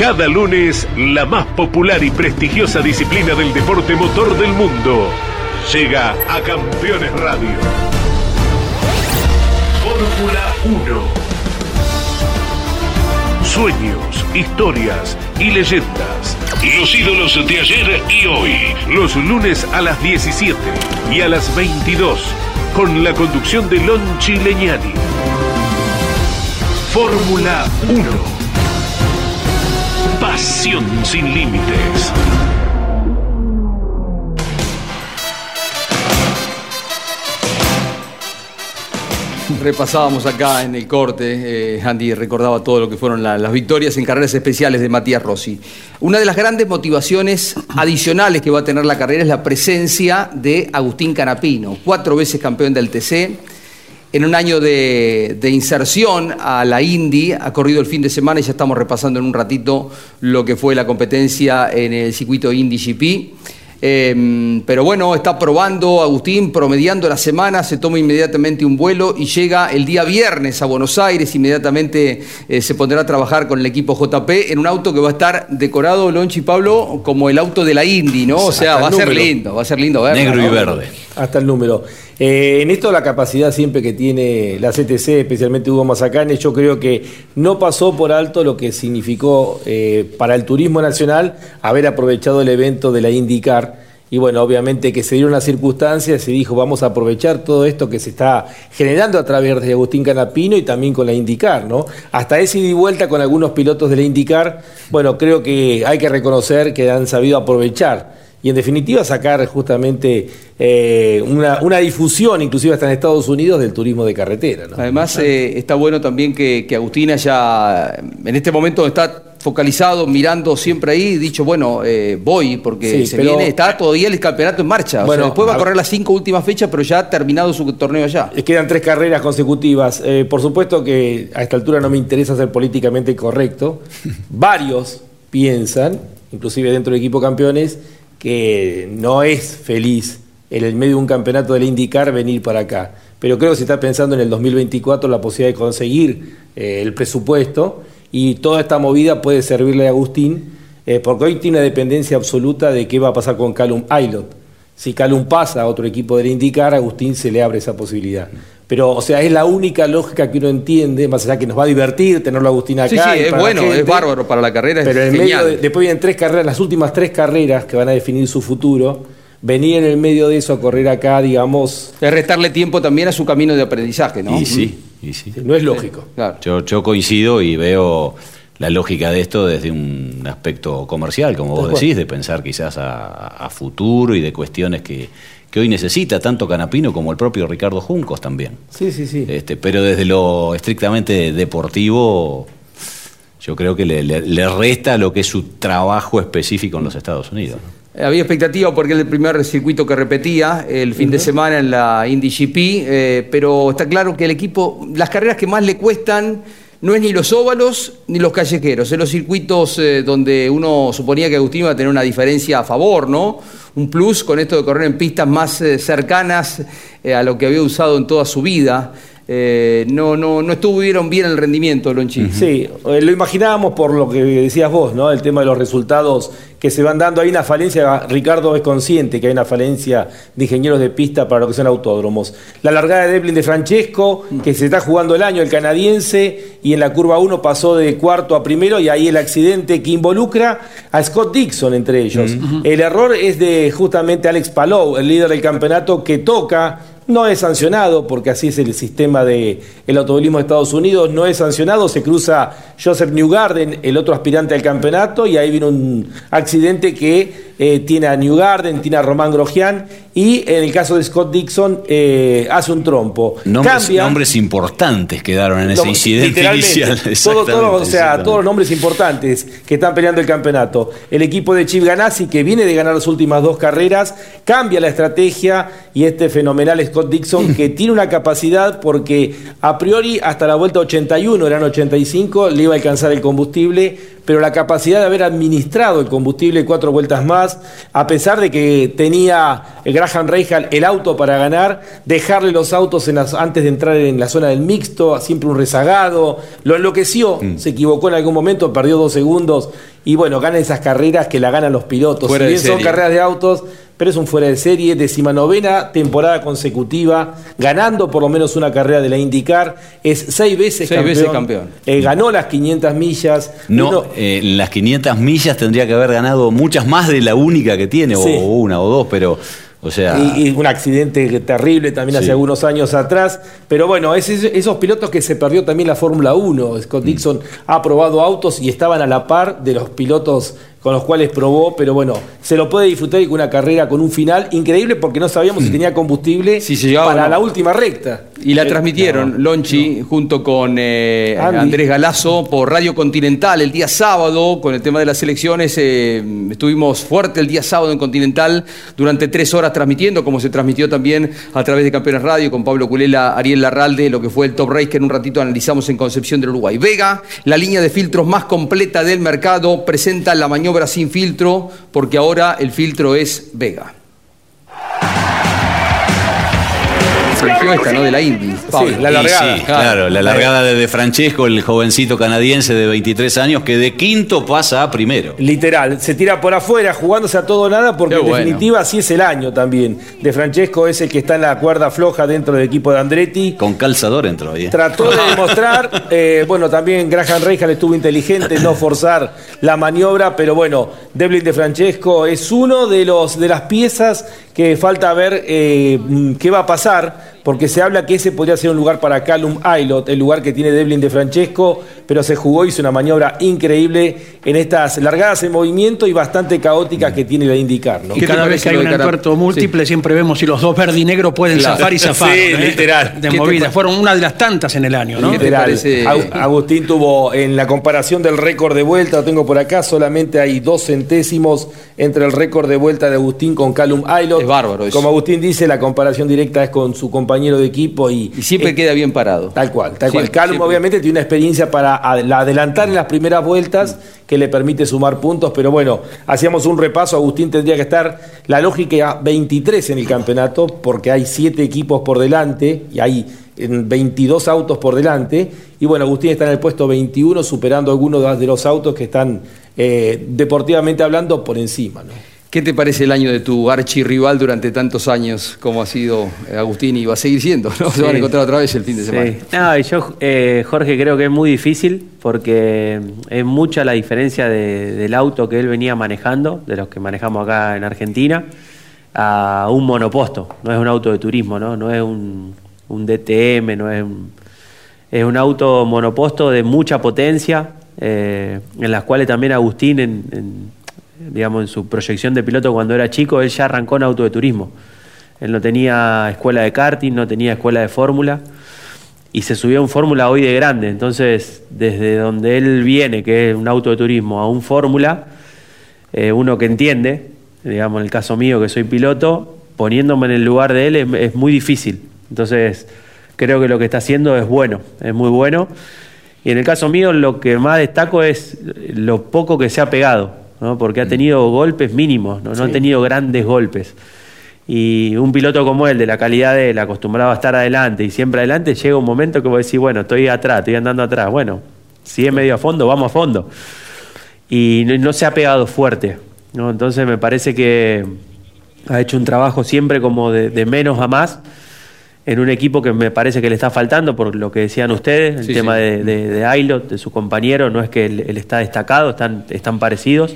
Cada lunes, la más popular y prestigiosa disciplina del deporte motor del mundo llega a Campeones Radio. Fórmula 1. Sueños, historias y leyendas. Los ídolos de ayer y hoy. Los lunes a las 17 y a las 22. Con la conducción de Lon Chileñani. Fórmula 1. Sin límites. Repasábamos acá en el corte, eh, Andy recordaba todo lo que fueron la- las victorias en carreras especiales de Matías Rossi. Una de las grandes motivaciones adicionales que va a tener la carrera es la presencia de Agustín Canapino, cuatro veces campeón del TC. En un año de, de inserción a la Indy, ha corrido el fin de semana y ya estamos repasando en un ratito lo que fue la competencia en el circuito Indy GP. Eh, pero bueno, está probando Agustín, promediando la semana, se toma inmediatamente un vuelo y llega el día viernes a Buenos Aires. Inmediatamente eh, se pondrá a trabajar con el equipo JP en un auto que va a estar decorado, Lonchi Pablo, como el auto de la Indy, ¿no? O sea, Hasta va a ser lindo, va a ser lindo verlo. ¿no? Hasta el número. Eh, en esto la capacidad siempre que tiene la CTC, especialmente Hugo Mazacane, yo creo que no pasó por alto lo que significó eh, para el turismo nacional haber aprovechado el evento de la IndyCar. Y bueno, obviamente que se dieron las circunstancias, se dijo vamos a aprovechar todo esto que se está generando a través de Agustín Canapino y también con la IndyCar, ¿no? Hasta ese ida y vuelta con algunos pilotos de la IndyCar, bueno, creo que hay que reconocer que han sabido aprovechar y en definitiva sacar justamente eh, una, una difusión, inclusive hasta en Estados Unidos, del turismo de carretera. ¿no? Además, eh, está bueno también que, que Agustina ya en este momento está focalizado, mirando siempre ahí, dicho, bueno, eh, voy, porque Sí, se pero- viene, está todavía el campeonato en marcha. O Bueno, sea, después va a correr las cinco últimas fechas, pero ya ha terminado su torneo allá. Quedan tres carreras consecutivas. Por supuesto que a esta altura no me interesa ser políticamente correcto. Varios piensan, inclusive dentro del equipo campeones, que no es feliz en el medio de un campeonato de la IndyCar venir para acá. Pero creo que se está pensando en el 2024 la posibilidad de conseguir eh, el presupuesto y toda esta movida puede servirle a Agustín, eh, porque hoy tiene una dependencia absoluta de qué va a pasar con Callum Aylot. Si Calum pasa a otro equipo de la IndyCar, a Agustín se le abre esa posibilidad. Pero, o sea, es la única lógica que uno entiende, más allá que nos va a divertir tenerlo a Agustín acá. Sí, es bueno, es bárbaro para la carrera, Pero es en medio genial. de- después vienen tres carreras, las últimas tres carreras que van a definir su futuro. Venir en el medio de eso a correr acá, digamos. Es restarle tiempo también a su camino de aprendizaje, ¿no? Y sí, y sí. No es lógico. Yo, yo coincido y veo la lógica de esto desde un aspecto comercial, como vos decís, de pensar quizás a, a futuro y de cuestiones que, que hoy necesita tanto Canapino como el propio Ricardo Juncos también. Sí, sí, sí. Este, pero desde lo estrictamente deportivo, yo creo que le, le- le resta lo que es su trabajo específico en los Estados Unidos. Eh, Había expectativa porque era el primer circuito que repetía el fin de semana en la Indy GP, eh, pero está claro que el equipo, las carreras que más le cuestan no es ni los óvalos ni los callejeros, es los circuitos eh, donde uno suponía que Agustín iba a tener una diferencia a favor, ¿no? Un plus con esto de correr en pistas más eh, cercanas eh, a lo que había usado en toda su vida. Eh, no, no, no estuvieron bien el rendimiento, Lonchi. Sí, eh, lo imaginábamos por lo que decías vos, ¿no? El tema de los resultados que se van dando. Hay una falencia, Ricardo es consciente que hay una falencia de ingenieros de pista para lo que son autódromos. La largada de Devlin de Francesco, que se está jugando el año, el canadiense, y en la curva 1 pasó de cuarto a primero, y ahí el accidente que involucra a Scott Dixon entre ellos. El error es de justamente Alex Palou, el líder del campeonato, que toca no es sancionado, porque así es el sistema del el automovilismo de Estados Unidos, no es sancionado, se cruza Joseph Newgarden, el otro aspirante al campeonato, y ahí viene un accidente que eh, tiene a Newgarden, tiene a Román Grosjean, y en el caso de Scott Dixon eh, hace un trompo. Nombres, Cambia, nombres importantes quedaron en ese incidente inicial. todo- todo- Exactamente, o sea, todos los nombres importantes que están peleando el campeonato. El equipo de Chip Ganassi, que viene de ganar las últimas dos carreras, cambia la estrategia y este fenomenal Scott Dixon, que tiene una capacidad porque a priori hasta la vuelta 81, eran 85, le iba a alcanzar el combustible, pero la capacidad de haber administrado el combustible cuatro vueltas más, a pesar de que tenía Graham Rahal el auto para ganar, dejarle los autos en las- antes de entrar en la zona del mixto, siempre un rezagado, lo enloqueció, se equivocó en algún momento, perdió dos segundos y bueno, gana esas carreras que la ganan los pilotos. Fuera si bien son carreras de autos, pero es un fuera de serie, decimanovena temporada consecutiva, ganando por lo menos una carrera de la IndyCar, es seis veces Seis campeón. veces campeón. Eh, ganó las 500 millas. No, Uno- eh, en las 500 millas tendría que haber ganado muchas más de la única que tiene, Sí. o una o dos, pero, o sea, Y, y un accidente terrible también hace algunos años atrás. Pero bueno, es es- esos pilotos que se perdió también la Fórmula 1. Mm. Scott Dixon ha probado autos y estaban a la par de los pilotos con los cuales probó, pero bueno, se lo puede disfrutar y con una carrera con un final increíble porque no sabíamos Mm. si tenía combustible llegaba para no. la última recta. Y la Eh, transmitieron Lonchi junto con eh, Andy. Andrés Galazo por Radio Continental el día sábado con el tema de las elecciones. eh, estuvimos fuerte el día sábado en Continental durante tres horas transmitiendo, como se transmitió también a través de Campeones Radio con Pablo Culela, Ariel Larralde, lo que fue el Top Race que en un ratito analizamos en Concepción del Uruguay. Vega, la línea de filtros más completa del mercado, presenta la sin filtro porque ahora el filtro es Vega. Surgió esta, ¿no? De la Indy. Pablo. la largada. sí, claro, la largada de De Francesco, el jovencito canadiense de 23 años, que de quinto pasa a primero. Literal, se tira por afuera jugándose a todo o nada porque en definitiva así es el año también. De Francesco es el que está en la cuerda floja dentro del equipo de Andretti. Con calzador entró ahí. Trató de demostrar, eh, bueno, también Graham Rahal estuvo inteligente en no forzar la maniobra, pero bueno, Devlin de Francesco es uno de los de las piezas falta ver eh, qué va a pasar, porque se habla que ese podría ser un lugar para Callum Aylot, el lugar que tiene Devlin de Francesco, pero se jugó, hizo una maniobra increíble en estas largadas en movimiento y bastante caóticas que tiene la IndyCar, ¿no? Y cada vez que hay un entuerto múltiple, siempre vemos si los dos verde y negro pueden Claro. zafar y zafar. Sí, literal. De ¿Qué te movida. Fueron una de las tantas en el año, ¿no? Literal. Agu- Agustín tuvo en la comparación del récord de vuelta, lo tengo por acá, solamente hay dos centésimos entre el récord de vuelta de Agustín con Callum Aylot. Es bárbaro eso. Como Agustín dice, la comparación directa es con su compañero de equipo y, siempre queda bien parado. Tal cual, tal cual. Siempre. obviamente tiene una experiencia para ad- la adelantar en las primeras vueltas que le permite sumar puntos, pero bueno, hacíamos un repaso, Agustín tendría que estar la lógica 23 en el campeonato porque hay siete equipos por delante y hay en 22 autos por delante y bueno, Agustín está en el puesto 21 superando algunos de los autos que están eh, deportivamente hablando por encima. ¿no? ¿Qué te parece el año de tu archirrival durante tantos años como ha sido eh, Agustín y va a seguir siendo? ¿no? Se van a encontrar otra vez el fin de Sí. semana. No, yo, eh, Jorge, creo que es muy difícil porque es mucha la diferencia de- del auto que él venía manejando, de los que manejamos acá en Argentina, a un monoposto. No es un auto de turismo, ¿no? No es un, un DTM, no es un, es un auto monoposto de mucha potencia, eh, en las cuales también Agustín, en, en, digamos, en su proyección de piloto cuando era chico, él ya arrancó en auto de turismo. Él no tenía escuela de karting, no tenía escuela de fórmula y se subió a un fórmula hoy de grande. Entonces, desde donde él viene, que es un auto de turismo, a un fórmula, eh, uno que entiende, digamos en el caso mío que soy piloto, poniéndome en el lugar de él es, es, muy difícil. Entonces, creo que lo que está haciendo es bueno, es muy bueno. Y en el caso mío lo que más destaco es lo poco que se ha pegado, ¿no? porque ha tenido golpes mínimos, no, no Sí. ha tenido grandes golpes. Y un piloto como él, de la calidad de él, acostumbrado a estar adelante y siempre adelante, llega un momento que vos decís, bueno, estoy atrás, estoy andando atrás. Bueno, si es medio a fondo, vamos a fondo. Y no, no se ha pegado fuerte. ¿no? Entonces me parece que ha hecho un trabajo siempre como de, de menos a más en un equipo que me parece que le está faltando, por lo que decían ustedes, el Sí, tema sí. de, de, de Ailot, de su compañero, no es que él, él está destacado, están, están parecidos.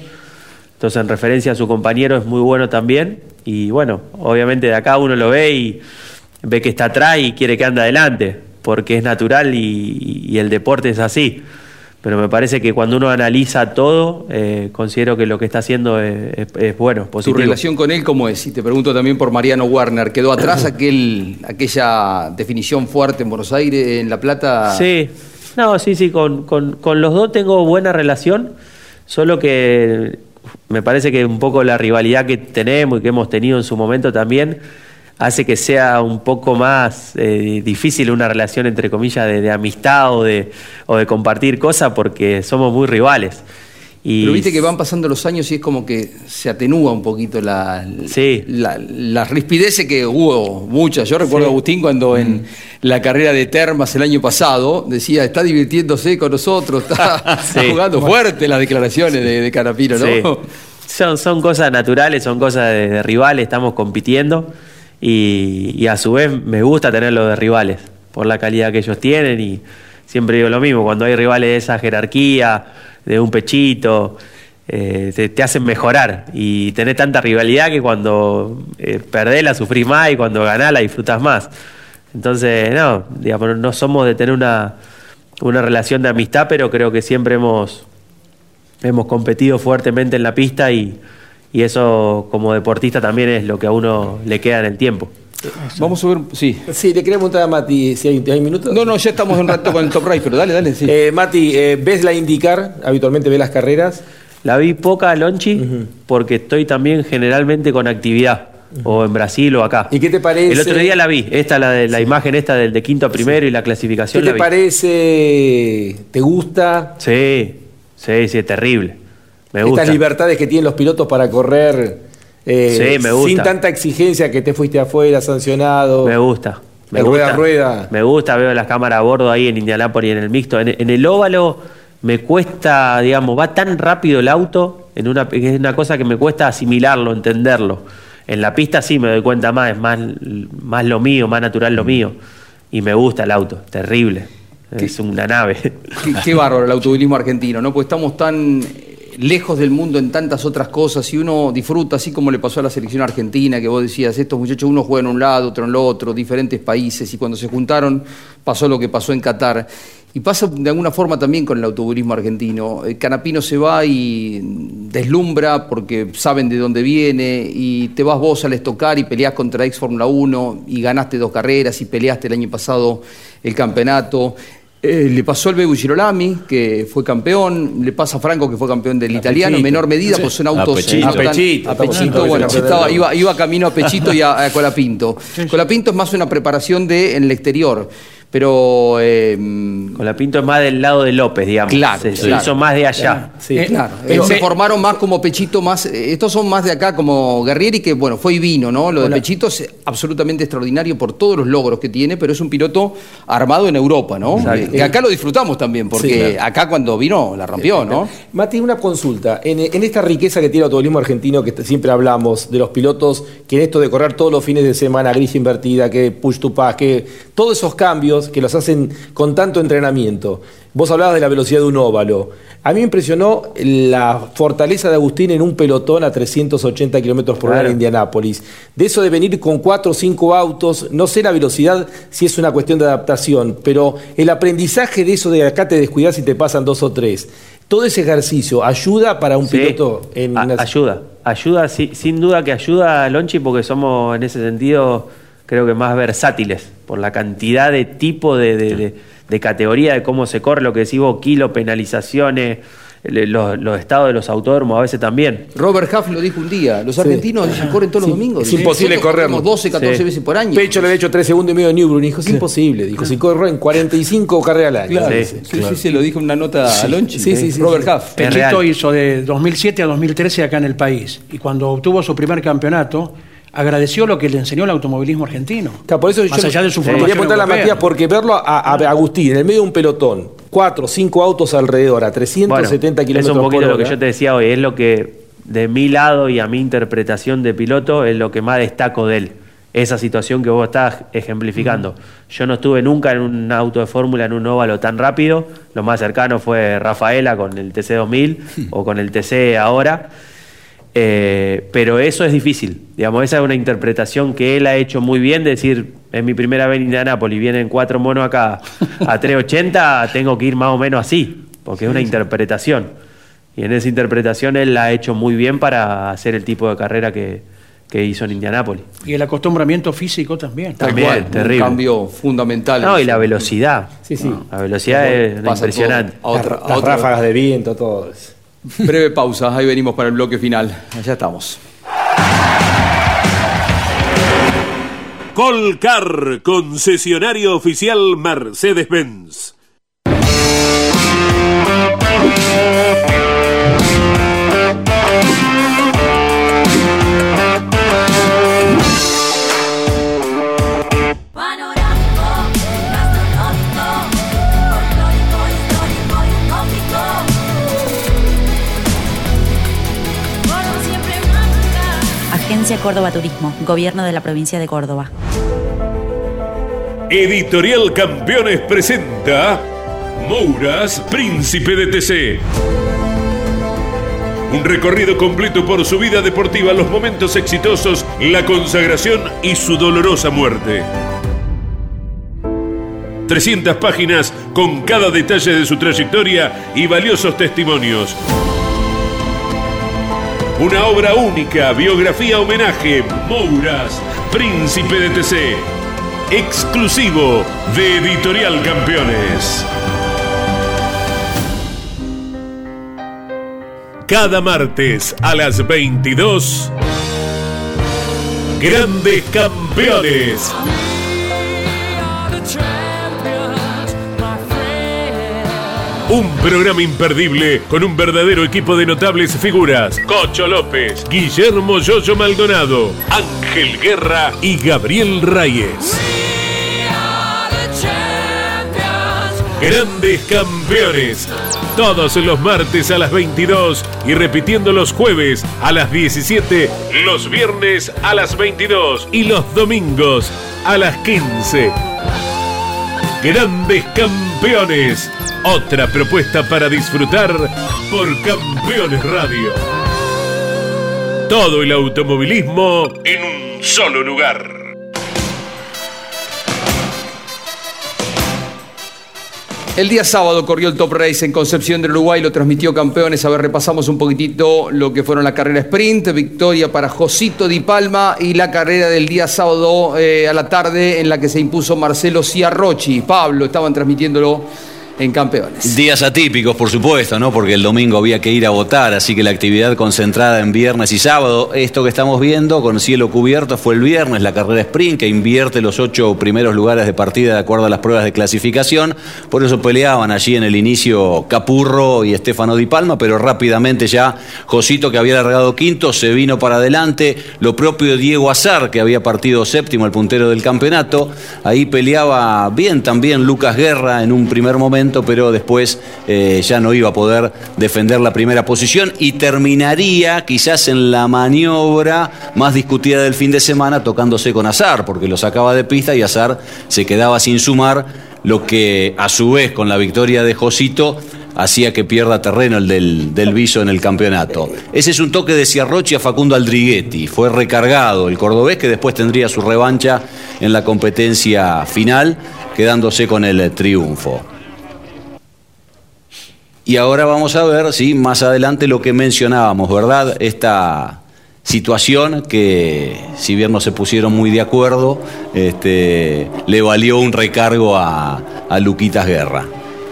Entonces, en referencia a su compañero, es muy bueno también. Y bueno, obviamente de acá uno lo ve y ve que está atrás y quiere que ande adelante, porque es natural y, y el deporte es así. Pero me parece que cuando uno analiza todo, eh, considero que lo que está haciendo es, es- es bueno, ¿Tu positivo. relación con él cómo es? Y te pregunto también por Mariano Werner. ¿Quedó atrás aquel, aquella definición fuerte en Buenos Aires, en La Plata? Sí, no, sí, sí, con, con- con los dos tengo buena relación, solo que me parece que un poco la rivalidad que tenemos y que hemos tenido en su momento también hace que sea un poco más eh, difícil una relación entre comillas de, de amistad o de, o de compartir cosas porque somos muy rivales. Y Pero viste que van pasando los años y es como que se atenúa un poquito la, la, las rispideces que hubo muchas. Yo recuerdo a Agustín cuando en la carrera de Termas el año pasado decía, está divirtiéndose con nosotros, está, está Sí. jugando fuerte las declaraciones de, de Canapino, ¿no? Sí. Son, son cosas naturales, son cosas de, de rivales, estamos compitiendo y, a su vez me gusta tenerlo de rivales por la calidad que ellos tienen y siempre digo lo mismo, cuando hay rivales de esa jerarquía, de un pechito, eh, te, te hacen mejorar y tenés tanta rivalidad que cuando eh, perdés la sufrís más y cuando ganás la disfrutás más. Entonces, no, digamos, no somos de tener una, una relación de amistad, pero creo que siempre hemos, hemos competido fuertemente en la pista y, y eso como deportista también es lo que a uno le queda en el tiempo. Vamos a ver, sí. Sí, le quería preguntar a Mati si hay, hay minutos. No, no, ya estamos un rato con el Top Race, pero dale, dale, sí. Eh, Mati, eh, ¿ves la indicar? Habitualmente ves las carreras. La vi poca, Lonchi, porque estoy también generalmente con actividad, o en Brasil o acá. ¿Y qué te parece? El otro día la vi, esta, la, de, la imagen esta del de quinto a primero y la ¿Qué clasificación te la vi. parece? ¿Te gusta? Sí, sí, sí, es terrible. Me Estas libertades que tienen los pilotos para correr eh, Sí, me gusta. sin tanta exigencia que te fuiste afuera, sancionado. Me gusta. Me El gusta, rueda a rueda. Me gusta, veo las cámaras a bordo ahí en Indianápolis y en el mixto. En, en el óvalo me cuesta, digamos, va tan rápido el auto, en una, es una cosa que me cuesta asimilarlo, entenderlo. En la pista sí me doy cuenta más, es más, más lo mío, más natural lo mío. Y me gusta el auto, terrible. Es una nave. Qué, qué bárbaro el automovilismo argentino, ¿no? Porque estamos tan lejos del mundo en tantas otras cosas y uno disfruta, así como le pasó a la selección argentina, que vos decías, estos muchachos uno juega en un lado, otro en el otro, diferentes países, y cuando se juntaron pasó lo que pasó en Qatar. Y pasa de alguna forma también con el automovilismo argentino. El Canapino se va y deslumbra porque saben de dónde viene y te vas vos al estocar y peleás contra ex Fórmula 1 y ganaste dos carreras y peleaste el año pasado el campeonato. Eh, le pasó al Bebu Girolami, que fue campeón, le pasa a Franco, que fue campeón del italiano, en Pechito. menor medida, Sí. pues son A autos... Pechito. no tan- A Pechito. a Pechito, bueno, estaba- iba, iba camino a Pechito y a, a Colapinto. Colapinto es más una preparación de en el exterior, pero... eh, Colapinto es más del lado de López, digamos. Claro, se, claro. hizo más de allá. Sí, claro. Eh, se formaron más como Pechito, más. eh, estos son más de acá como Guerrieri, que bueno, fue y vino, ¿no? Lo de Hola. Pechito es absolutamente extraordinario por todos los logros que tiene, pero es un piloto armado en Europa, ¿no? Exacto. Eh, que acá lo disfrutamos también, porque Sí, claro. acá cuando vino la rompió, ¿no? Mati, una consulta. En, en esta riqueza que tiene el automovilismo argentino, que siempre hablamos de los pilotos, que en esto de correr todos los fines de semana, grilla invertida, que push to pass, que todos esos cambios que los hacen con tanto entrenamiento. Vos hablabas de la velocidad de un óvalo. A mí me impresionó la fortaleza de Agustín en un pelotón a 380 kilómetros por hora Claro. en Indianápolis. De eso de venir con cuatro o cinco autos, no sé la velocidad si es una cuestión de adaptación, pero el aprendizaje de eso de acá te descuidas y te pasan dos o tres. Todo ese ejercicio ayuda para un Sí. piloto en A- una- Ayuda, ayuda, sí, sin duda que ayuda a Lonchi porque somos en ese sentido creo que más versátiles por la cantidad de tipo de, de- de- de categoría de cómo se corre, lo que decís vos, kilo, penalizaciones, los, los estados de los autódromos a veces también. Robert Huff lo dijo un día, los argentinos corren todos los domingos. Es imposible corremos 12, 14 veces por año. Pecho le había hecho 3 segundos y medio de Newbron. Dijo, es imposible. Dijo, si corro en 45 carreras al año. Claro, sí, sí, sí, lo dijo en una nota Sí. a Lonchi. Sí, sí, sí, Robert sí. Huff. Pechito hizo de 2007 a 2013 acá en el país. Y cuando obtuvo su primer campeonato, agradeció lo que le enseñó el automovilismo argentino. Claro, por eso Más yo allá de su quería formación preguntarle a europea. Matías, porque verlo a, a Agustín en el medio de un pelotón, cuatro, cinco autos alrededor, a 370 Bueno, es kilómetros un poquito por lo hora. que yo te decía hoy, es lo que de mi lado y a mi interpretación de piloto es lo que más destaco de él. Esa situación que vos estás ejemplificando. Yo no estuve nunca en un auto de fórmula, en un óvalo tan rápido. Lo más cercano fue Rafaela con el TC2000 o con el TC ahora. Eh, pero eso es difícil. Digamos, esa es una interpretación que él ha hecho muy bien, de decir, es mi primera vez en Indianápolis, vienen cuatro monos acá a 380, tengo que ir más o menos así, porque es una interpretación. Y en esa interpretación él la ha hecho muy bien para hacer el tipo de carrera que, que hizo en Indianápolis. Y el acostumbramiento físico también. También, un terrible. cambio fundamental. No, y la velocidad. Sí, sí. La velocidad es impresionante. todo a otra- Las a otra- ráfagas de viento, todo eso. Breve pausa, ahí venimos para el bloque final. Allá estamos. Colcar, concesionario oficial Mercedes-Benz. Córdoba Turismo, Gobierno de la Provincia de Córdoba. Editorial Campeones presenta Mouras, Príncipe de TC. Un recorrido completo por su vida deportiva, los momentos exitosos, la consagración y su dolorosa muerte. 300 páginas con cada detalle de su trayectoria y valiosos testimonios. Una obra única, biografía homenaje, Mouras, Príncipe de TC. Exclusivo de Editorial Campeones. Cada martes a las 22. Grandes Campeones. Un programa imperdible con un verdadero equipo de notables figuras. Cocho López, Guillermo Yoyo Maldonado, Ángel Guerra y Gabriel Reyes. Grandes campeones. Todos los martes a las 22 y repitiendo los jueves a las 17, los viernes a las 22 y los domingos a las 15. Grandes campeones. Otra propuesta para disfrutar por Campeones Radio. Todo el automovilismo en un solo lugar. El día sábado corrió el Top Race en Concepción del Uruguay, lo transmitió Campeones. A ver, repasamos un poquitito lo que fueron la carrera sprint, victoria para Josito Di Palma y la carrera del día sábado eh, a la tarde en la que se impuso Marcelo Ciarrochi. Pablo, estaban transmitiéndolo en Campeones. Días atípicos, por supuesto, ¿no? Porque el domingo había que ir a votar, así que la actividad concentrada en viernes y sábado. Esto que estamos viendo con cielo cubierto fue el viernes, la carrera sprint, que invierte los ocho primeros lugares de partida de acuerdo a las pruebas de clasificación. Por eso peleaban allí en el inicio Capurro y Estefano Di Palma, pero rápidamente ya Josito, que había largado quinto, se vino para adelante. Lo propio Diego Azar, que había partido séptimo, el puntero del campeonato. Ahí peleaba bien también Lucas Guerra en un primer momento pero después eh, ya no iba a poder defender la primera posición y terminaría quizás en la maniobra más discutida del fin de semana tocándose con Azar, porque lo sacaba de pista y Azar se quedaba sin sumar lo que a su vez con la victoria de Josito hacía que pierda terreno el del, del Viso en el campeonato. Ese es un toque de Ciarrochi a Facundo Aldriguetti. Fue recargado el cordobés que después tendría su revancha en la competencia final, quedándose con el triunfo. Y ahora vamos a ver, sí, más adelante lo que mencionábamos, ¿verdad? Esta situación que, si bien no se pusieron muy de acuerdo, este, le valió un recargo a, a Luquitas Guerra.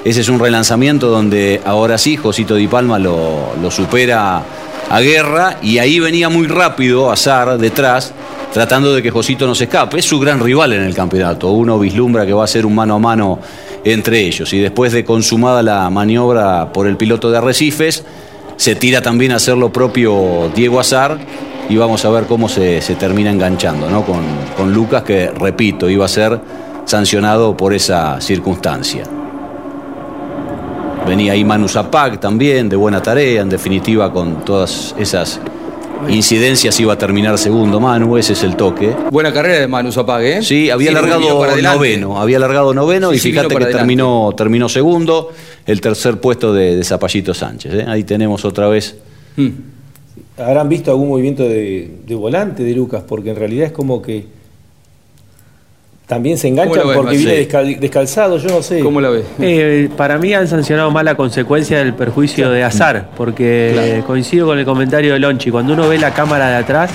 Ese es un relanzamiento donde ahora sí Josito Di Palma lo, lo supera a Guerra y ahí venía muy rápido Azar detrás tratando de que Josito no se escape. Es su gran rival en el campeonato. Uno vislumbra que va a ser un mano a mano entre ellos. Y después de consumada la maniobra por el piloto de Arrecifes, se tira también a hacer lo propio Diego Azar y vamos a ver cómo se, termina enganchando ¿no? con, con Lucas, que repito, iba a ser sancionado por esa circunstancia. Venía ahí Manu Zapag también, de buena tarea, en definitiva con todas esas incidencias iba a terminar segundo Manu, ese es el toque. Buena carrera de Manu Zapag, ¿eh? Sí, había Sí, largado noveno, había largado noveno Sí, y sí, fíjate que terminó, terminó segundo, el tercer puesto de, de Zapallito Sánchez. ¿eh? Ahí tenemos otra vez. ¿Habrán visto algún movimiento de, de volante de Lucas? Porque en realidad es como que también se ¿Cómo enganchan ves, porque viene descal- descalzado, yo no sé. ¿Cómo la ves? Eh, para mí han sancionado más la consecuencia del perjuicio de azar, porque coincido con el comentario de Lonchi, cuando uno ve la cámara de atrás,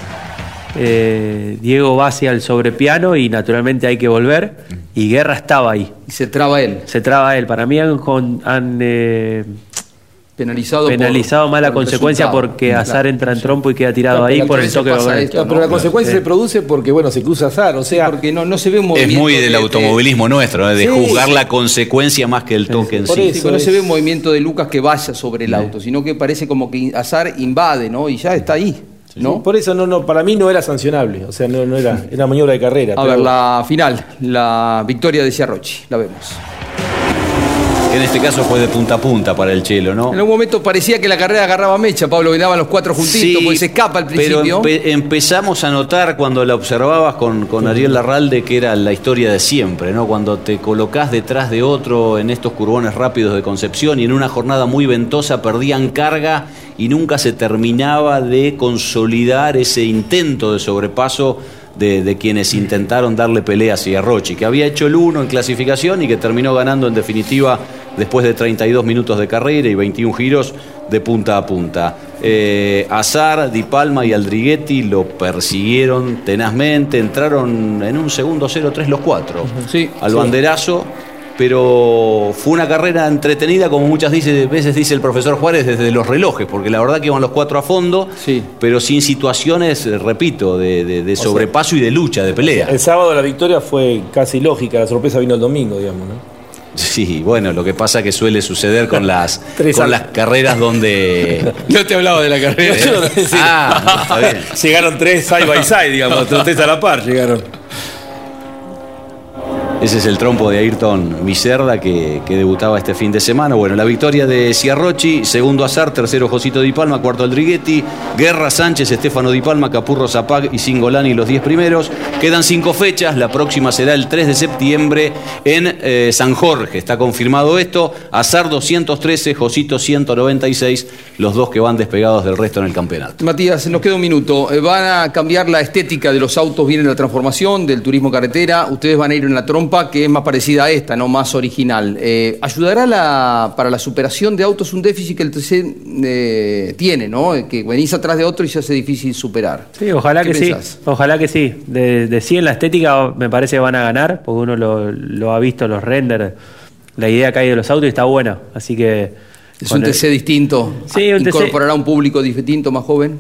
eh, Diego va hacia el sobrepiano y naturalmente hay que volver, y Guerra estaba ahí. Y se traba él. Se traba él. Para mí han, eh, Penalizado, penalizado más la por el consecuencia porque Claro. azar entra en trompo y queda tirado Claro, ahí por a el toque de esto, pero la consecuencia se produce porque, bueno, se cruza azar, o sea... porque no, no se ve un Es movimiento. muy del de- automovilismo nuestro, ¿eh? de Sí. juzgar la consecuencia más que el toque en sí. Sí, que no se ve un movimiento de Lucas que vaya sobre el auto, sino que parece como que Azar invade, ¿no? Y ya está ahí. ¿no? Por eso no, no, para mí no era sancionable, o sea, no, no era, era maniobra de carrera. A pero- ver, la final, la victoria de Ciarrochi, la vemos. Que en este caso fue de punta a punta para el Chelo, ¿no? En algún momento parecía que la carrera agarraba mecha, Pablo, venían los cuatro juntitos, Sí, porque se escapa al Pero principio. empe- empezamos a notar cuando la observabas con, con Ariel Larralde que era la historia de siempre, ¿no? Cuando te colocás detrás de otro en estos curbones rápidos de Concepción y en una jornada muy ventosa perdían carga y nunca se terminaba de consolidar ese intento de sobrepaso de, de quienes intentaron darle pelea a Ciarrochi, que había hecho el 1 en clasificación y que terminó ganando en definitiva después de 32 minutos de carrera y 21 giros de punta a punta. Eh, Azar, Di Palma y Aldriguetti lo persiguieron tenazmente, entraron en un segundo 0-3 los cuatro Sí, al sí. banderazo. Pero fue una carrera entretenida, como muchas dice- veces dice el profesor Juárez, desde los relojes, porque la verdad que iban los cuatro a fondo, pero sin situaciones, eh, repito, de, de- de sea, sobrepaso y de lucha, de pelea. El sábado la victoria fue casi lógica, la sorpresa vino el domingo, digamos, ¿no? Sí, bueno, lo que pasa que suele suceder con las, con las carreras donde... No te hablaba de la carrera. Ah, está bien. Llegaron tres side by side, digamos, tres a la par llegaron. Ese es el trompo de Ayrton Miserda que, que debutaba este fin de semana. Bueno, la victoria de Ciarrochi, segundo Azar, tercero Josito Di Palma, cuarto Aldriguetti, Guerra Sánchez, Estefano Di Palma, Capurro Zapag y Singolani los diez primeros. Quedan cinco fechas, la próxima será el 3 de septiembre en eh, San Jorge. Está confirmado esto. Azar 213, Josito 196, los dos que van despegados del resto en el campeonato. Matías, nos queda un minuto. Eh, Van a cambiar la estética de los autos, viene la transformación del turismo carretera. Ustedes van a ir en la trompa que es más parecida a esta, no más original. Eh, ¿Ayudará la- para la superación de autos un déficit que el TC eh, tiene, ¿no? Eh, Que venís atrás de otro y se hace difícil superar. Sí, ojalá ¿Qué que pensás? sí. Ojalá que sí. De, de sí en la estética me parece que van a ganar, porque uno lo, lo ha visto, los renders, la idea que hay de los autos y está buena. Así que. Es un el- TC distinto. Sí, un TC. ¿Incorporará un público distinto, más joven?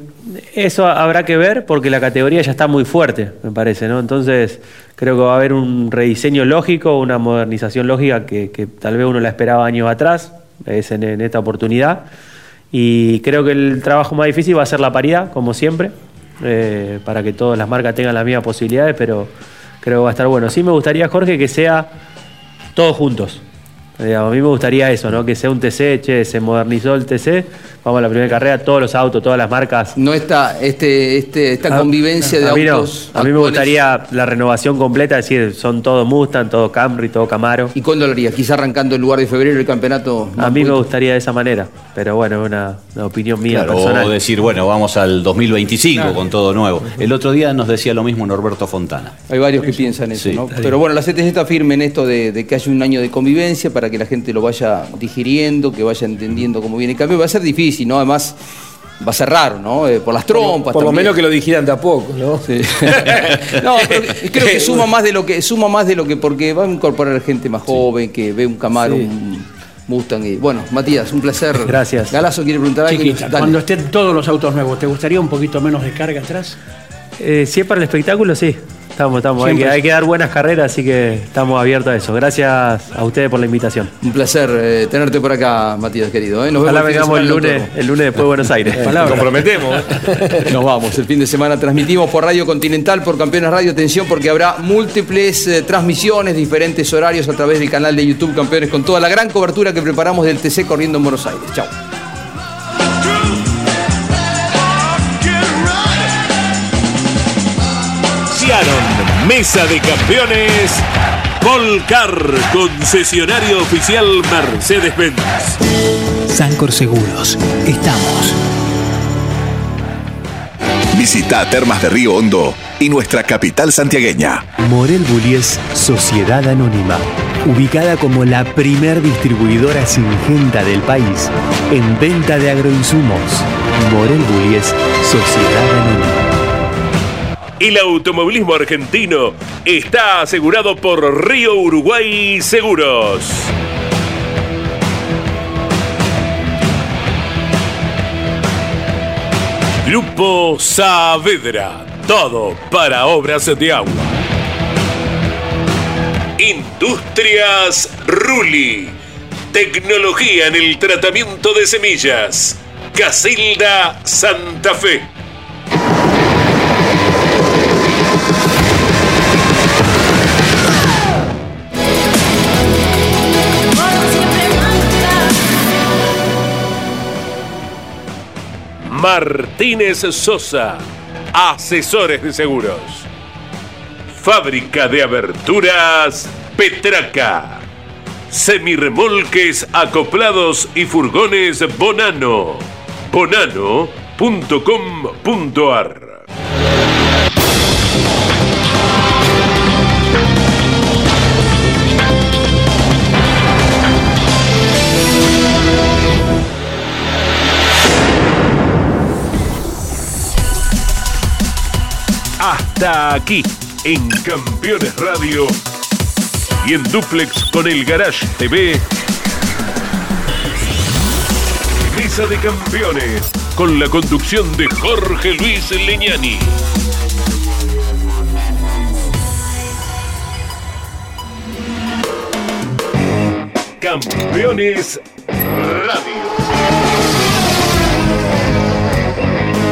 Eso habrá que ver porque la categoría ya está muy fuerte, me parece, ¿no? Entonces creo que va a haber un rediseño lógico, una modernización lógica que, que tal vez uno la esperaba años atrás, es en, en esta oportunidad. Y creo que el trabajo más difícil va a ser la paridad, como siempre, eh, para que todas las marcas tengan las mismas posibilidades, pero creo que va a estar bueno. Sí me gustaría, Jorge, que sea todos juntos. A mí me gustaría eso, ¿no? Que sea un TC, che, se modernizó el TC, vamos a la primera carrera, todos los autos, todas las marcas. No está este, este, esta A- convivencia de a mí no. autos. A mí me gustaría la renovación completa, es decir, son todos Mustang, todo Camry, todo Camaro. ¿Y cuándo lo haría? Quizá arrancando el lugar de febrero el campeonato. A mí me gustaría de esa manera, pero bueno, es una, una opinión mía Claro, personal. o decir, bueno, vamos al 2025 Claro. con todo nuevo. El otro día nos decía lo mismo Norberto Fontana. Hay varios que piensan eso, Sí. ¿no? Pero bueno, la CTC está firme en esto de, de que haya un año de convivencia para que la gente lo vaya digiriendo, que vaya entendiendo cómo viene el cambio. Va a ser difícil, ¿no? Además, va a ser raro, ¿no? Eh, por las trompas. Por lo menos que lo dijeran de a poco, ¿no? Sí. no, pero creo que suma más de lo que suma más de lo que porque va a incorporar gente más joven que ve un Camaro, Sí. un Mustang y bueno, Matías, un placer. Gracias. Galazo quiere preguntar algo. Cuando estén todos los autos nuevos, ¿te gustaría un poquito menos de carga atrás? Eh, si es para el espectáculo, sí. Estamos, estamos. Hay que, hay que dar buenas carreras, así que estamos abiertos a eso. Gracias a ustedes por la invitación. Un placer eh, tenerte por acá, Matías, querido. ¿eh? Nos Ojalá vemos de vengamos el lunes, el lunes después de Buenos Aires. Palabra. comprometemos. Nos vamos. El fin de semana transmitimos por Radio Continental, por Campeones Radio. Atención, porque habrá múltiples eh, transmisiones, diferentes horarios a través del canal de YouTube Campeones, con toda la gran cobertura que preparamos del TC corriendo en Buenos Aires. Chao. Mesa de Campeones. Volcar, concesionario oficial Mercedes-Benz. Sancor Seguros. Estamos. Visita Termas de Río Hondo y nuestra capital santiagueña. Morel Bullies Sociedad Anónima. Ubicada como la primer distribuidora singenta del país en venta de agroinsumos. Morel Bullies Sociedad Anónima. El automovilismo argentino está asegurado por Río Uruguay Seguros. Grupo Saavedra, todo para obras de agua. Industrias Ruli, tecnología en el tratamiento de semillas. Casilda Santa Fe. Martínez Sosa, asesores de seguros. Fábrica de aberturas Petraca. Semirremolques acoplados y furgones Bonano. Bonano.com.ar Hasta aquí, en Campeones Radio y en Duplex con el Garage TV. Mesa de Campeones, con la conducción de Jorge Luis Leñani. Campeones Radio.